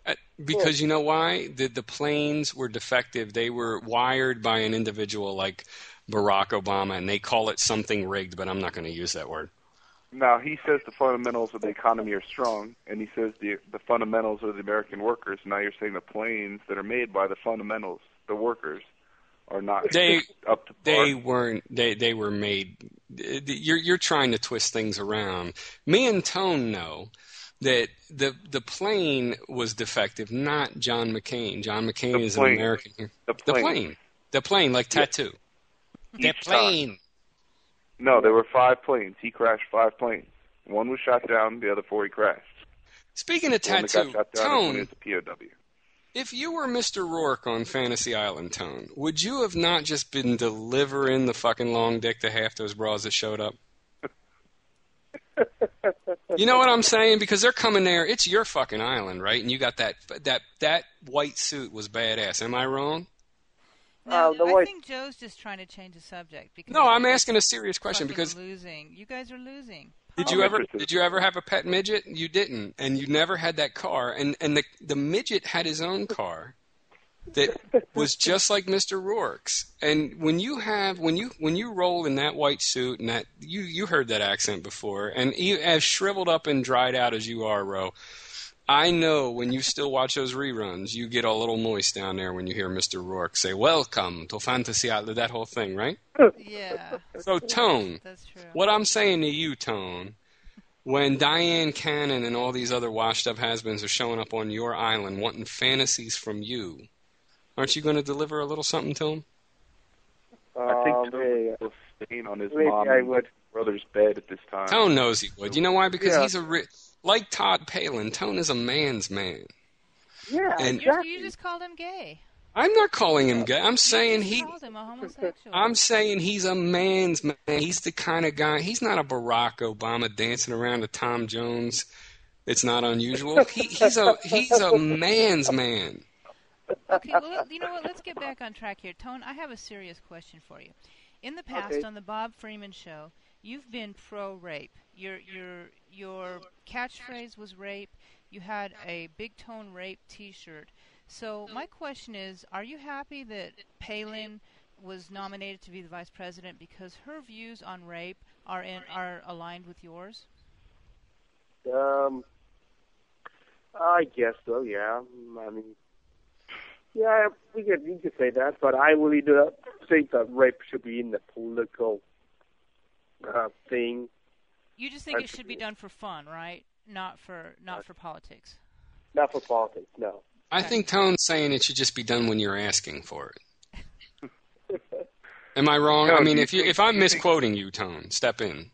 Uh, Because you know why? The the planes were defective. They were wired by an individual like Barack Obama, and they call it something rigged, but I'm not going to use that word. Now he says the fundamentals of the economy are strong, and he says the the fundamentals are the American workers. Now you're saying the planes that are made by the fundamentals, the workers, are not They- *laughs* up to par. They weren't. They they were made. You're you're trying to twist things around. Me and Tone know that the the plane was defective, not John McCain. John McCain The is plane. an American. the plane. The plane. The plane, like tattoo. The Each time. plane. No, there were five planes. He crashed five planes. One was shot down. The other four he crashed. Speaking of one tattoo, got shot down Tone. is a POW. If you were Mr. Rourke on Fantasy Island, Tone, would you have not just been delivering the fucking long dick to half those bras that showed up? You know what I'm saying? Because they're coming there. It's your fucking island, right? And you got that that that white suit was badass. Am I wrong? No, Uh, the I white- think Joe's just trying to change the subject. Because No, I'm asking a serious question because losing. You guys are losing. did I'm you ever interested. did you ever have a pet midget? You didn't, and you never had that car. And and the the midget had his own car that was just like Mr. Rourke's. And when you have when you when you roll in that white suit and that you you heard that accent before, and you, as shriveled up and dried out as you are, Ro. I know when you still watch those reruns, you get a little moist down there when you hear Mr. Rourke say, "Welcome to Fantasy Island," that whole thing, right? Yeah, So, Tone, that's true. what I'm saying to you, Tone, when Dyan Cannon and all these other washed up has-beens are showing up on your island wanting fantasies from you, aren't you going to deliver a little something to them? I think Um, Tone hey, was staying on his maybe mom I would. brother's bed at this time. Tone knows he would. You know why? Because Yeah. he's a ri- like Todd Palin. Tone is a man's man. Yeah, And- You're, exactly. you just called him gay. I'm not calling him gay. I'm saying he. called him a homosexual. I'm saying he's a man's man. He's the kind of guy. He's not a Barack Obama dancing around to Tom Jones. It's not unusual. He, he's a he's a man's man. Okay, well, you know what? Let's get back on track here. Tone, I have a serious question for you. In the past, Okay. on the Bob Freeman show, you've been pro-rape. Your your your catchphrase was rape. You had a big tone rape T-shirt. So my question is, are you happy that Palin was nominated to be the vice president because her views on rape are in, are aligned with yours? Um, I guess so. Yeah. I mean, yeah, we could you could say that, but I really do not think that rape should be in the political uh, thing. You just think it should be done for fun, right? Not for not for politics. Not for politics. No. I think Tone's saying it should just be done when you're asking for it. *laughs* Am I wrong? No, I mean, you if you think- if I'm do you think- misquoting you, Tone, step in.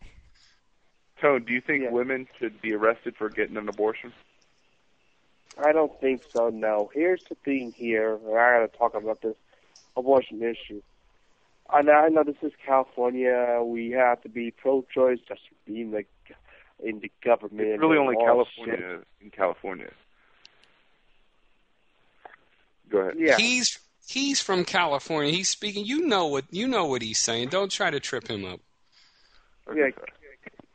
Tone, do you think Yeah. women should be arrested for getting an abortion? I don't think so. No. Here's the thing. Here, and I got to talk about this abortion issue. And I know this is California. We have to be pro-choice, just being like in the government. It's really only all California in California. Go ahead. Yeah. He's he's from California. He's speaking. You know what you know what he's saying. Don't try to trip him up. Yeah.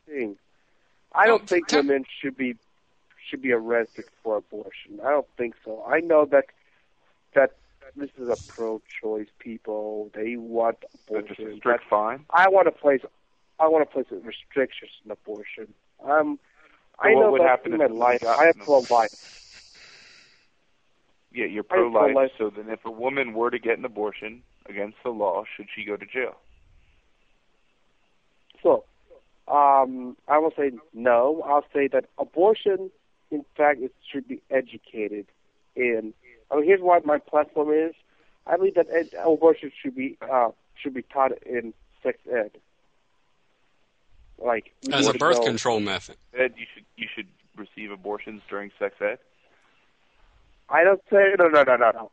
thing. I don't think tell- women should be should be arrested for abortion. I don't think so. I know that that this is a pro-choice people. They want So just a abortion. strict fine. I want to place I want to place restrictions on abortion. Um, So I what know would that happen in if my a life. I am pro-life. Yeah, you're pro-life. pro-life. So then, if a woman were to get an abortion against the law, should she go to jail? So, um, I will say no. I'll say that abortion, in fact, it should be educated in. I mean, here's what my platform is. I believe that ed- abortion should be uh, should be taught in sex ed. Like As a birth know- control method. Ed, you should you should receive abortions during sex ed. I don't say no, no, no, no, no.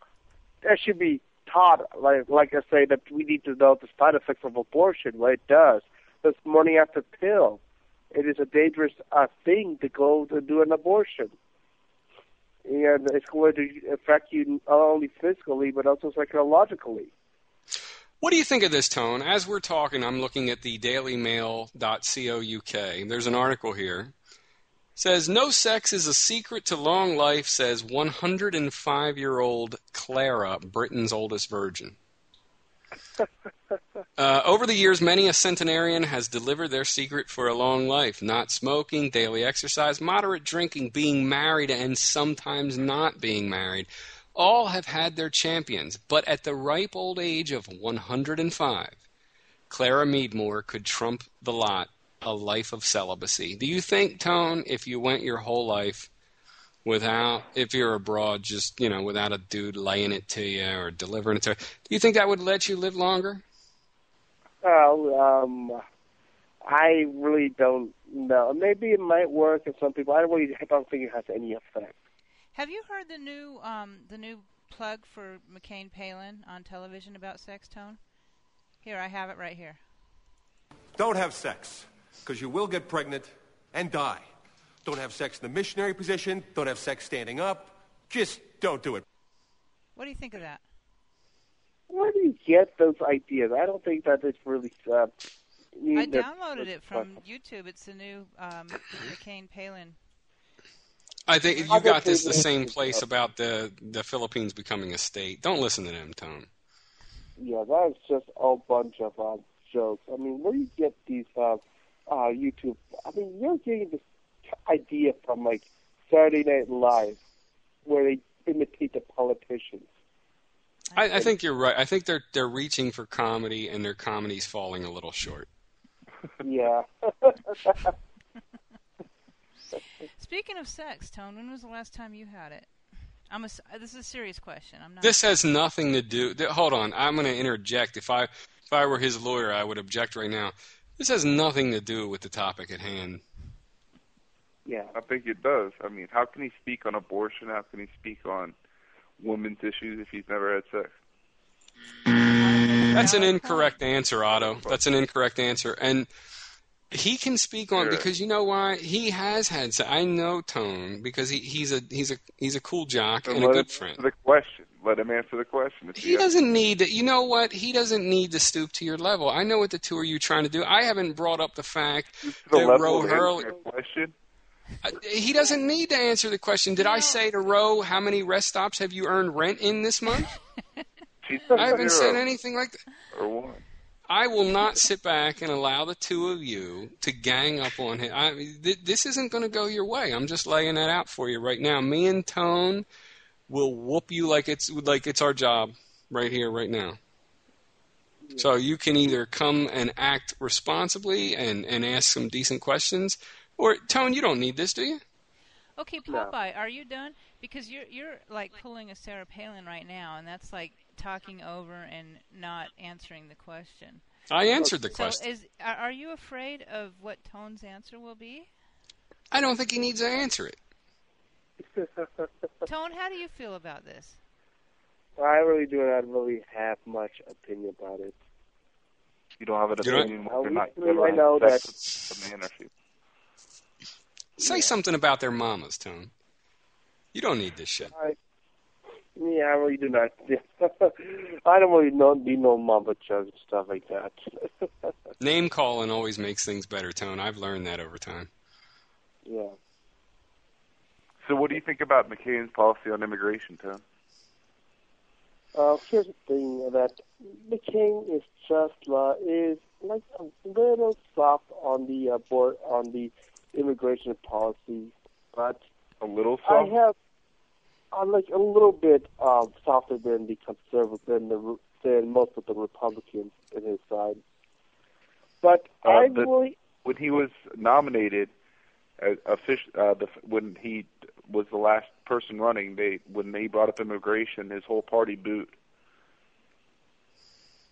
That should be taught. Like, like I say, that we need to know the side effects of abortion, what it does. This morning after pill, it is a dangerous uh, thing to go to do an abortion, and it's going to affect you not only physically but also psychologically. What do you think of this tone? As we're talking, I'm looking at the dailymail.co.uk. There's an article here Says no sex is a secret to long life. Says 105 year old Clara, Britain's oldest virgin. *laughs* Uh, over the years, many a centenarian has delivered their secret for a long life not smoking, daily exercise, moderate drinking, being married, and sometimes not being married. All have had their champions, but at the ripe old age of 105, Clara Meadmore could trump the lot a life of celibacy. Do you think, Tone, if you went your whole life without, if you're abroad, just, you know, without a dude laying it to you or delivering it to you, do you think that would let you live longer? Well, um, I really don't know. Maybe it might work in some people. I don't really I don't think it has any effect. Have you heard the new um, the new plug for McCain Palin on television about sex tone? Here, I have it right here. Don't have sex, because you will get pregnant and die. Don't have sex in the missionary position. Don't have sex standing up. Just don't do it. What do you think of that? Where do you get those ideas? I don't think that it's really. Uh, I downloaded it from YouTube. It's the new um, McCain Palin. I think you got this the the same place about the the Philippines becoming a state. Don't listen to them, Tone. Yeah, that is just a bunch of uh, jokes. I mean, where do you get these uh, uh, YouTube? I mean, you're getting this idea from like Saturday Night Live, where they imitate the politicians. I, I think you're right. I think they're they're reaching for comedy, and their comedy's falling a little short. Yeah. *laughs* Speaking of sex, Tone, when was the last time you had it? I'm a, s- uh, this is a serious question. I'm not. This has nothing to do. th- Hold on, I'm going to interject. If I if I were his lawyer, I would object right now. This has nothing to do with the topic at hand. Yeah. I think it does. I mean, how can he speak on abortion? How can he speak on women's issues if he's never had sex? That's an incorrect answer, Otto. That's an incorrect answer, and he can speak on because you know why he has had. se- I know Tone because he, he's a he's a he's a cool jock and a good friend. the question. Let him answer the question. If He doesn't need to. You know what? He doesn't need to stoop to your level. I know what the two of you trying to do. I haven't brought up the fact to the that level Ro Hurley. question. Uh, He doesn't need to answer the question. Did I say to Ro, how many rest stops have you earned rent in this month? *laughs* I haven't said anything like that. or what? I will not sit back and allow the two of you to gang up on him. I, th- this isn't going to go your way. I'm just laying that out for you right now. Me and Tone will whoop you like it's like it's our job right here, right now. So you can either come and act responsibly and, and ask some decent questions, or Tone, you don't need this, do you? Okay, Popeye, are you done? Because you're you're like pulling a Sarah Palin right now, and that's like talking over and not answering the question. I answered the So, question. is are, are you afraid of what Tone's answer will be? I don't think he needs to answer it. *laughs* Tone, how do you feel about this? I really do not really have much opinion about it. You don't have an You don't- opinion I whether or not really you ever know had that- sex with a man or female. Say something about their mamas, Tone. You don't need this shit. Yeah, I really do not. *laughs* I don't really know, be no mama judge and stuff like that. *laughs* Name calling always makes things better, Tone. I've learned that over time. yeah. So, what do you think about McCain's policy on immigration, Tone? Uh, here's the thing that McCain is just like is like a little soft on the uh, board on the immigration policy, but A little I soft. have uh, like a little bit um, softer than the conservative than the than most of the Republicans in his side. But Uh, I the- really when he was nominated, uh, offic- uh, the, when he was the last person running, they when they brought up immigration, his whole party booed.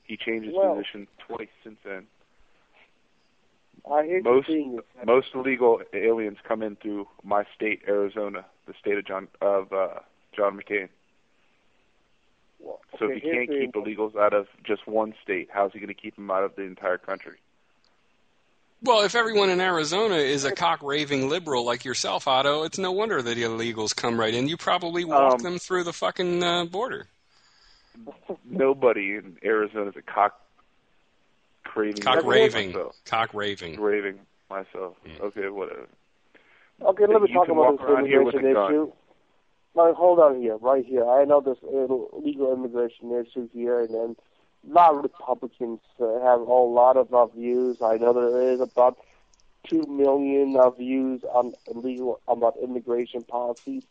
He changed his Well- position twice since then. I hear Most the thing most illegal aliens come in through my state, Arizona, the state of John of uh, John McCain. well, So okay, if he can't the- keep illegals out of just one state, how's he going to keep them out of the entire country? Well, if everyone in Arizona is a cock raving liberal like yourself, Otto, it's no wonder that illegals come right in. You probably walk Um, them through the fucking uh, border. *laughs* Nobody in Arizona is a cock craving Cock raving. Cock raving. raving myself. Mm. Okay, whatever. Okay, let me talk about walk this here with immigration issue. Now, hold on here, right here. I know this illegal immigration issue here, and then a lot of Republicans uh, have a lot of uh, views. I know there is about two million uh, views on illegal about immigration policies.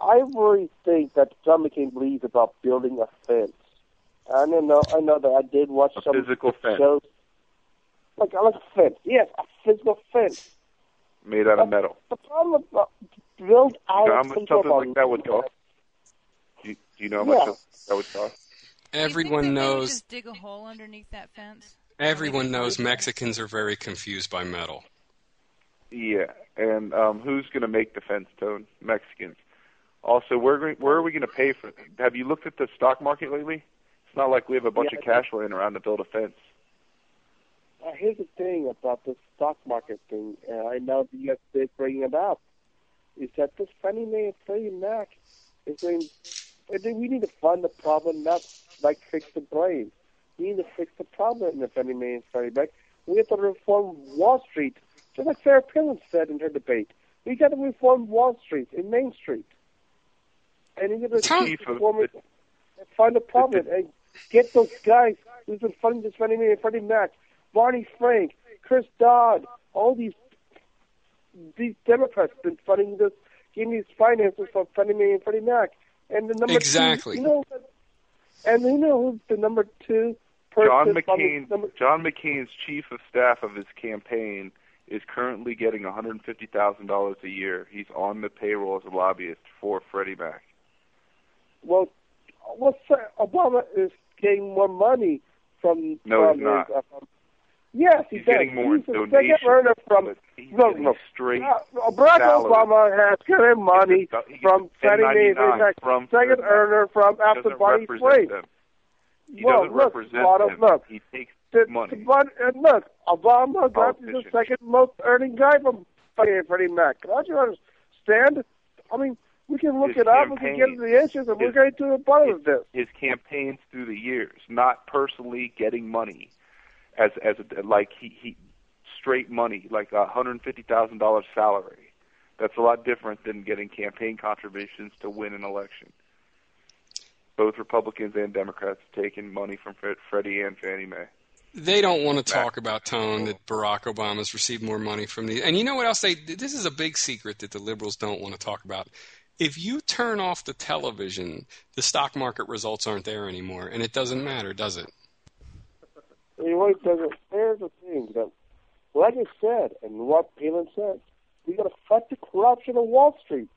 I really think that John McCain believes about building a fence. I know. I know that I did watch A some physical fence shows. Like, like a fence. Yes, a physical fence. made out of metal. The problem about build out You know how of much control something like that would cost? Do you, do you know how much Yeah. that would cost? Do you think Everyone that they knows. Just dig a hole underneath that fence. Everyone knows Mexicans are very confused by metal. Yeah, and um, who's going to make the fence, Tone? Mexicans. Also, where where are we going to pay for? Have you looked at the stock market lately? It's not like we have a bunch Yeah, of cash laying around to build a fence. Uh, here's the thing about the stock market thing. Uh, I know that you have to bring it up. Is that this Fannie Mae and Freddie Mac is going? I think we need to fund the problem, not like fix the blame. We need to fix the problem in the Fannie Mae and Freddie Mac. We have to reform Wall Street, just like Sarah Palin said in her debate. We got to reform Wall Street and Main Street, and we got to Tom- Chief of reform it find the problem and get those guys who've been funding this Fannie Mae and Freddie Mac, Barney Frank, Chris Dodd, all these these Democrats have been funding this, getting these finances from Fannie Mae and Freddie Mac. And the number Exactly. two, you know, and you know who's the number two person? John McCain, number, John McCain's chief of staff of his campaign is currently getting $150,000 a year. He's on the payroll as a lobbyist for Freddie Mac. well, what's? Obama is getting more money from. No, from he's not. His, uh, from, yes, he He's does. getting more he's in the second donations. earner from. he's no, straight Uh, Barack salary. Obama has gotten money a- from a Fannie Mae and 1099 Freddie Mac. from Second earner from after doesn't Barney represent Frank. them. He well, doesn't look, represent them. look. He takes The, money. the, but, and look, Obama got the second most earning guy from Freddie Mac. Don't you understand? I mean, we can look His it up, we can get into the issues, and we're His- going to the bottom of this. his campaigns through the years, not personally getting money as as a, like he he straight money, like a hundred fifty thousand dollars salary. That's a lot different than getting campaign contributions to win an election. Both Republicans and Democrats taken money from Fred, Freddie and Fannie Mae. They don't want to talk about tone that Barack Obama's received more money from the. And you know what else? They this is a big secret that the liberals don't want to talk about. If you turn off the television, the stock market results aren't there anymore, and it doesn't matter, does it? It really doesn't. Here's the thing that, like I said, and what Palin said, we got to fight the corruption of Wall Street.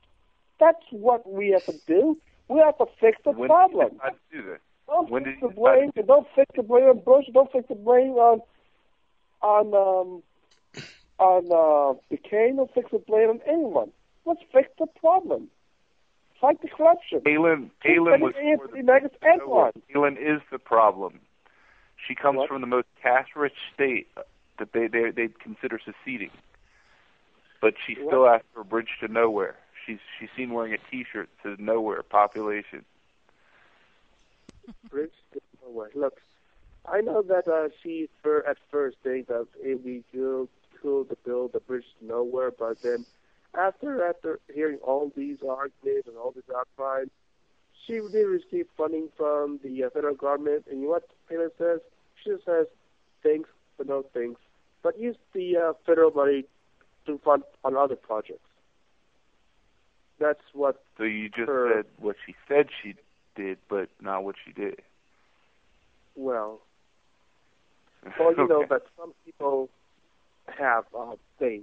That's what we have to do. We have to fix the When problem. did to do this? Don't when fix the blame. to- Don't fix the blame on Bush. Don't fix the blame on on um, on uh, McCain. Don't fix the blame on anyone. Let's fix the problem. Fight the corruption. Palin Palin was Anthony for the and. Palin is the problem. She comes What? from the most cash-rich state that they they they'd consider seceding, but she still asked for a bridge to nowhere. She's she's seen wearing a T-shirt that says "Nowhere Population." *laughs* Bridge to nowhere. Look, I know that uh, she for at first think that it'd be cool, to build a bridge to nowhere, but then after after hearing all these arguments and all these outcries, she did receive funding from the uh, federal government. And you know what Palin says? She just says thanks but no thanks, but use the uh, federal money to fund on other projects. That's what So you just Her- said what she said she did, but not what she did. well. Well, you know *laughs* Okay. that some people have uh, they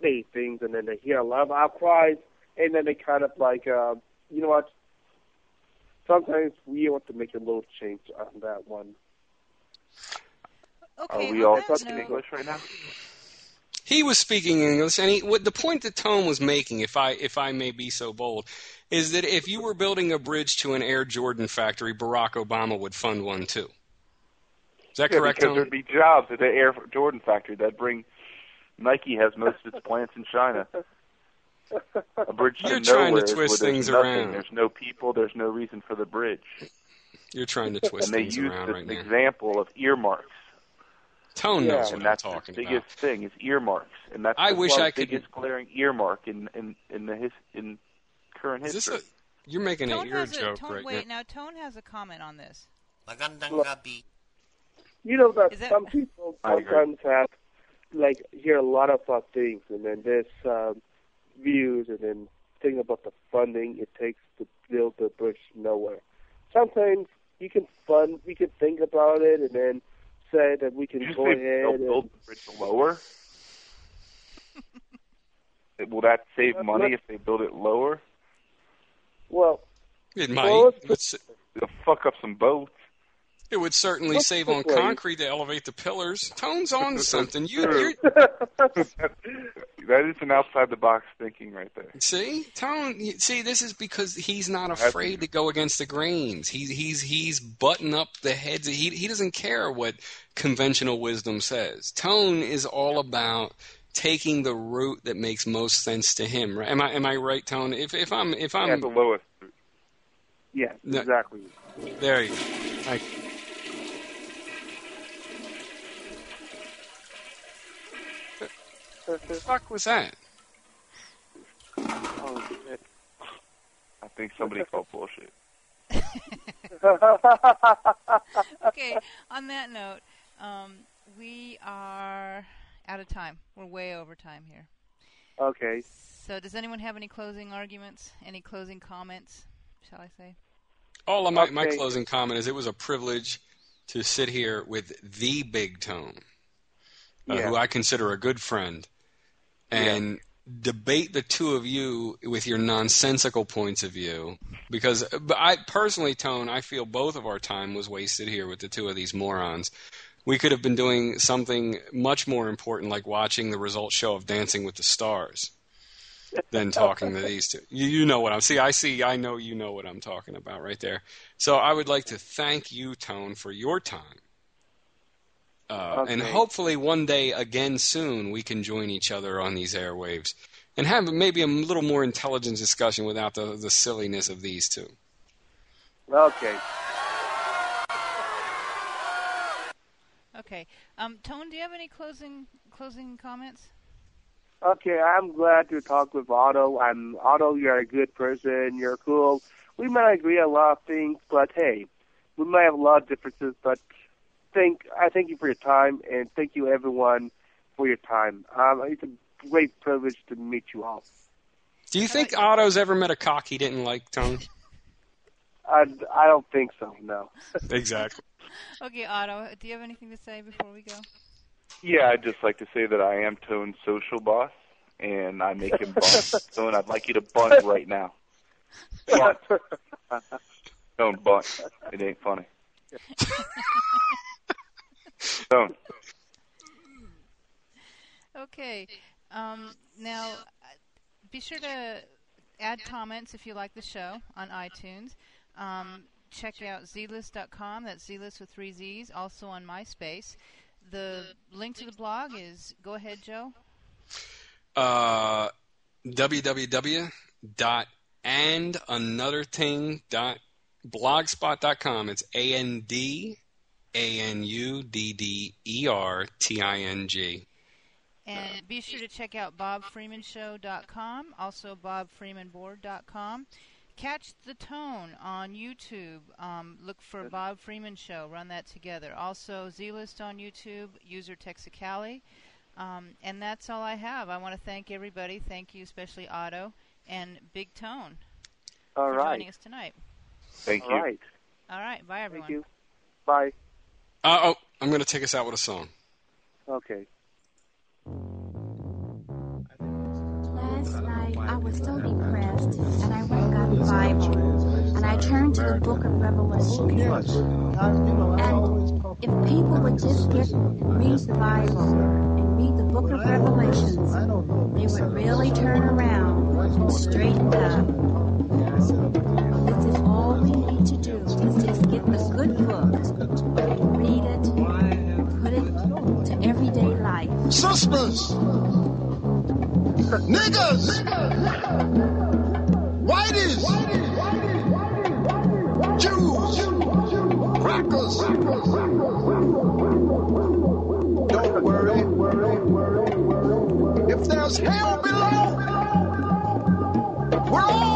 say things and then they hear a lot of outcries and then they kind of like uh, you know what? Sometimes we want to make a little change on that one. Okay, Are we all that talking note- English right now? He was speaking English, and he, what the point that Tone was making, if I if I may be so bold, is that if you were building a bridge to an Air Jordan factory, Barack Obama would fund one too. Is that Yeah, correct, because Tone? there'd be jobs at the Air Jordan factory that bring. Nike has most of its plants in China. *laughs* A bridge You're trying to nowhere is where twist things nothing. around. There's no people. There's no reason for the bridge. You're trying to twist and they things use around this right now. example of earmarks Tone yeah, knows what and I'm that's talking the about. biggest thing is earmarks, and that's I the wish club's I could- biggest glaring earmark in in in the his in current Is this history. a? You're making Tone an ear has a, joke Tone, right wait, now. now Tone has a comment on this. You know that, Is that- some people *laughs* sometimes have like hear a lot of uh, things, and then there's um, views, and then think about the funding it takes to build the bridge nowhere. Sometimes you can fund, we can think about it, and then say that we can Did you go ahead. they'll And, build the bridge lower? Will that save Uh, money if they build it lower? well, It Well, might. let's put- It's- It'll fuck up some boats. It would certainly save on way. concrete to elevate the pillars. Tone's on *laughs* something. You, *laughs* that is an outside the box thinking right there. see, Tone. See, this is because he's not That's- afraid to go against the grains. He's he's he's button up the heads. He he doesn't care what conventional wisdom says. Tone is all about taking the route that makes most sense to him. Right? Am I am I right, Tone? If if I'm if I'm yeah, the lowest. yes, No. exactly. there, you go. I, the fuck was that? Oh, shit. I think somebody called bullshit. *laughs* Okay, on that note, um, we are out of time. We're way over time here. okay. So, does anyone have any closing arguments? Any closing comments? Shall I say? All of my, my closing comment is it was a privilege to sit here with the Big Tone, uh, Yeah. who I consider a good friend, and debate the two of you with your nonsensical points of view. Because but I personally, Tone, I feel both of our time was wasted here with the two of these morons. We could have been doing something much more important, like watching the result show of Dancing with the Stars, than *laughs* talking to these two. You, you know what I'm. See, I see. I know you know what I'm talking about right there. So I would like to thank you, Tone, for your time. Uh, And hopefully one day again soon we can join each other on these airwaves and have maybe a little more intelligent discussion without the, the silliness of these two. Okay. Okay. Um, Tone, do you have any closing closing comments? Okay, I'm glad to talk with Otto. I'm Otto. You're a good person. You're cool. We might agree on a lot of things, but hey, we might have a lot of differences. But thank I thank you for your time, and thank you everyone for your time. Um, it's a great privilege to meet you all. Do you think Otto's ever met a cock he didn't like, Tony? I, I don't think so. No. *laughs* exactly. Okay, Otto, do you have anything to say before we go? Yeah, I'd just like to say that I am Tone's social boss, and I make him bunt. *laughs* Tone, I'd like you to bunt right now. Bunt. Tone, *laughs* bunt. It ain't funny. Tone. Okay. Um, now, uh, be sure to add comments if you like the show on iTunes. Um, check out ZZZlist.com. That's ZZZlist with three Z's. Also on MySpace. The link to the blog is. Go ahead, Joe. Uh, www.andanudderting.blogspot.com. It's A N D A N U D D E R T I N G. And be sure to check out bobfreemanshow.com, also bobfreemanboard.com. Catch the tone on YouTube. Um, look for Bob Freeman Show. Run that together. Also, Z-List on YouTube, user Texicali. Um, and that's all I have. I want to thank everybody. Thank you, especially Otto and Big Tone All for right. joining us tonight. Thank All you. right. All right. Bye, everyone. Thank you. Bye. Uh, oh, I'm going to take us out with a song. Okay. Last night I was so depressed, and I went and got the Bible, and I turned to the book of Revelation. And if people would just get read the Bible and read the book of Revelations, they would really turn around and straighten up. This is all we need to do sisters, niggas, whiteys, Jews, crackers. Don't worry, if there's hell below, we're all.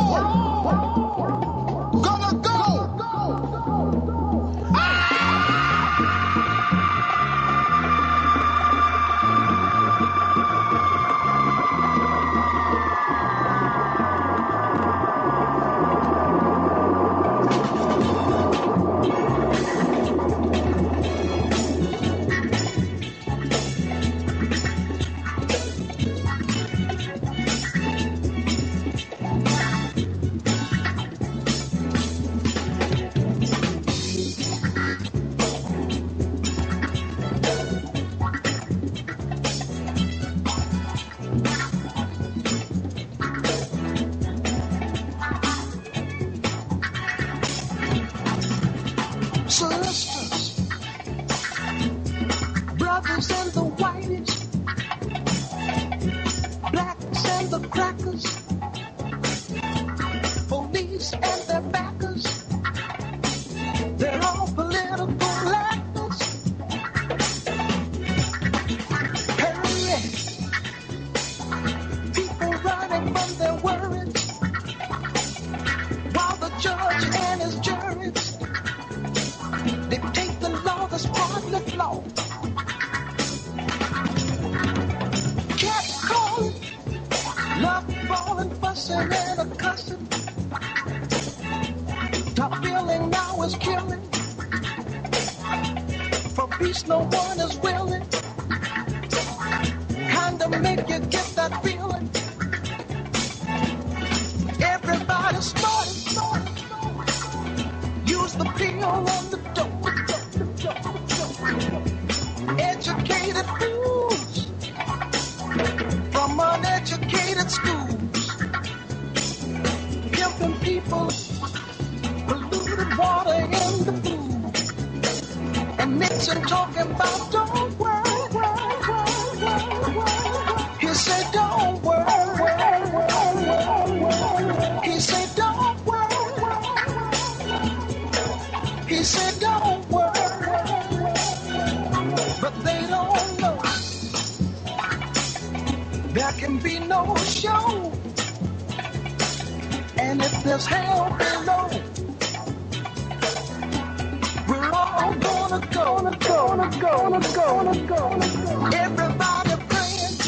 Everybody praying.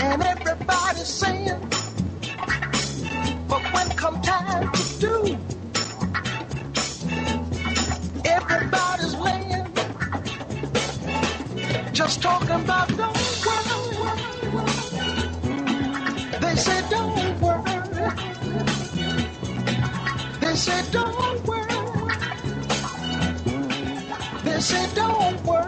And everybody saying. talking about don't worry. They say don't worry. They say don't worry. They say don't worry.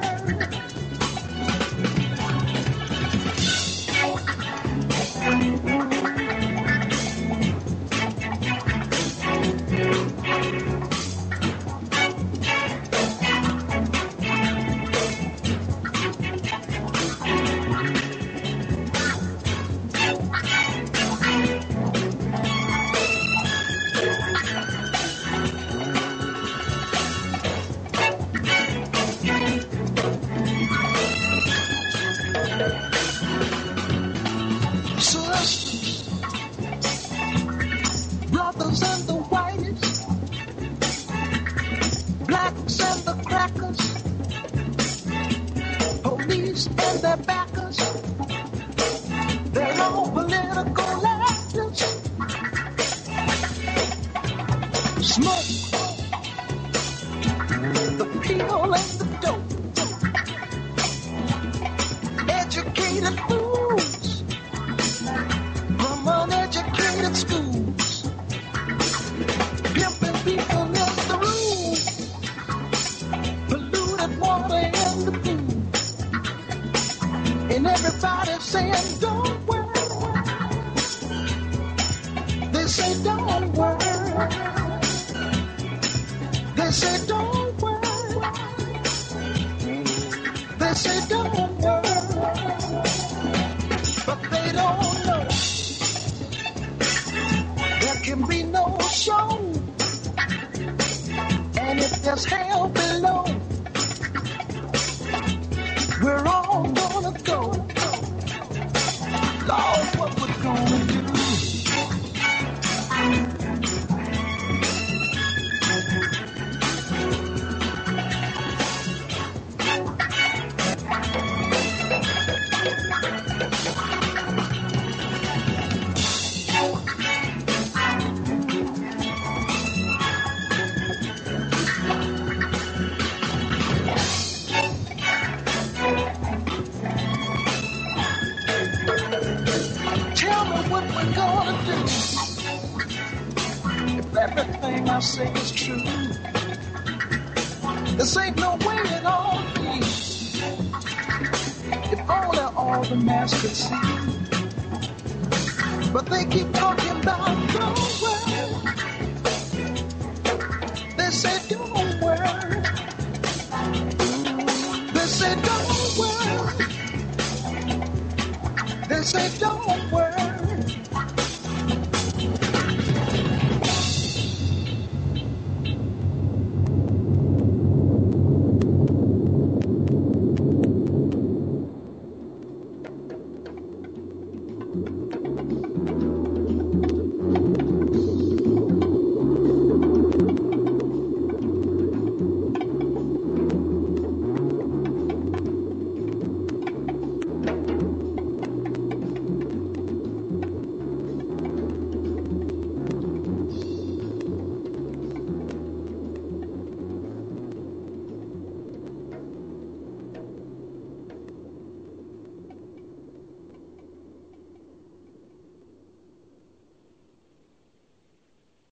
They say don't worry. They say don't worry. But they don't know. There can be no show. And if there's help,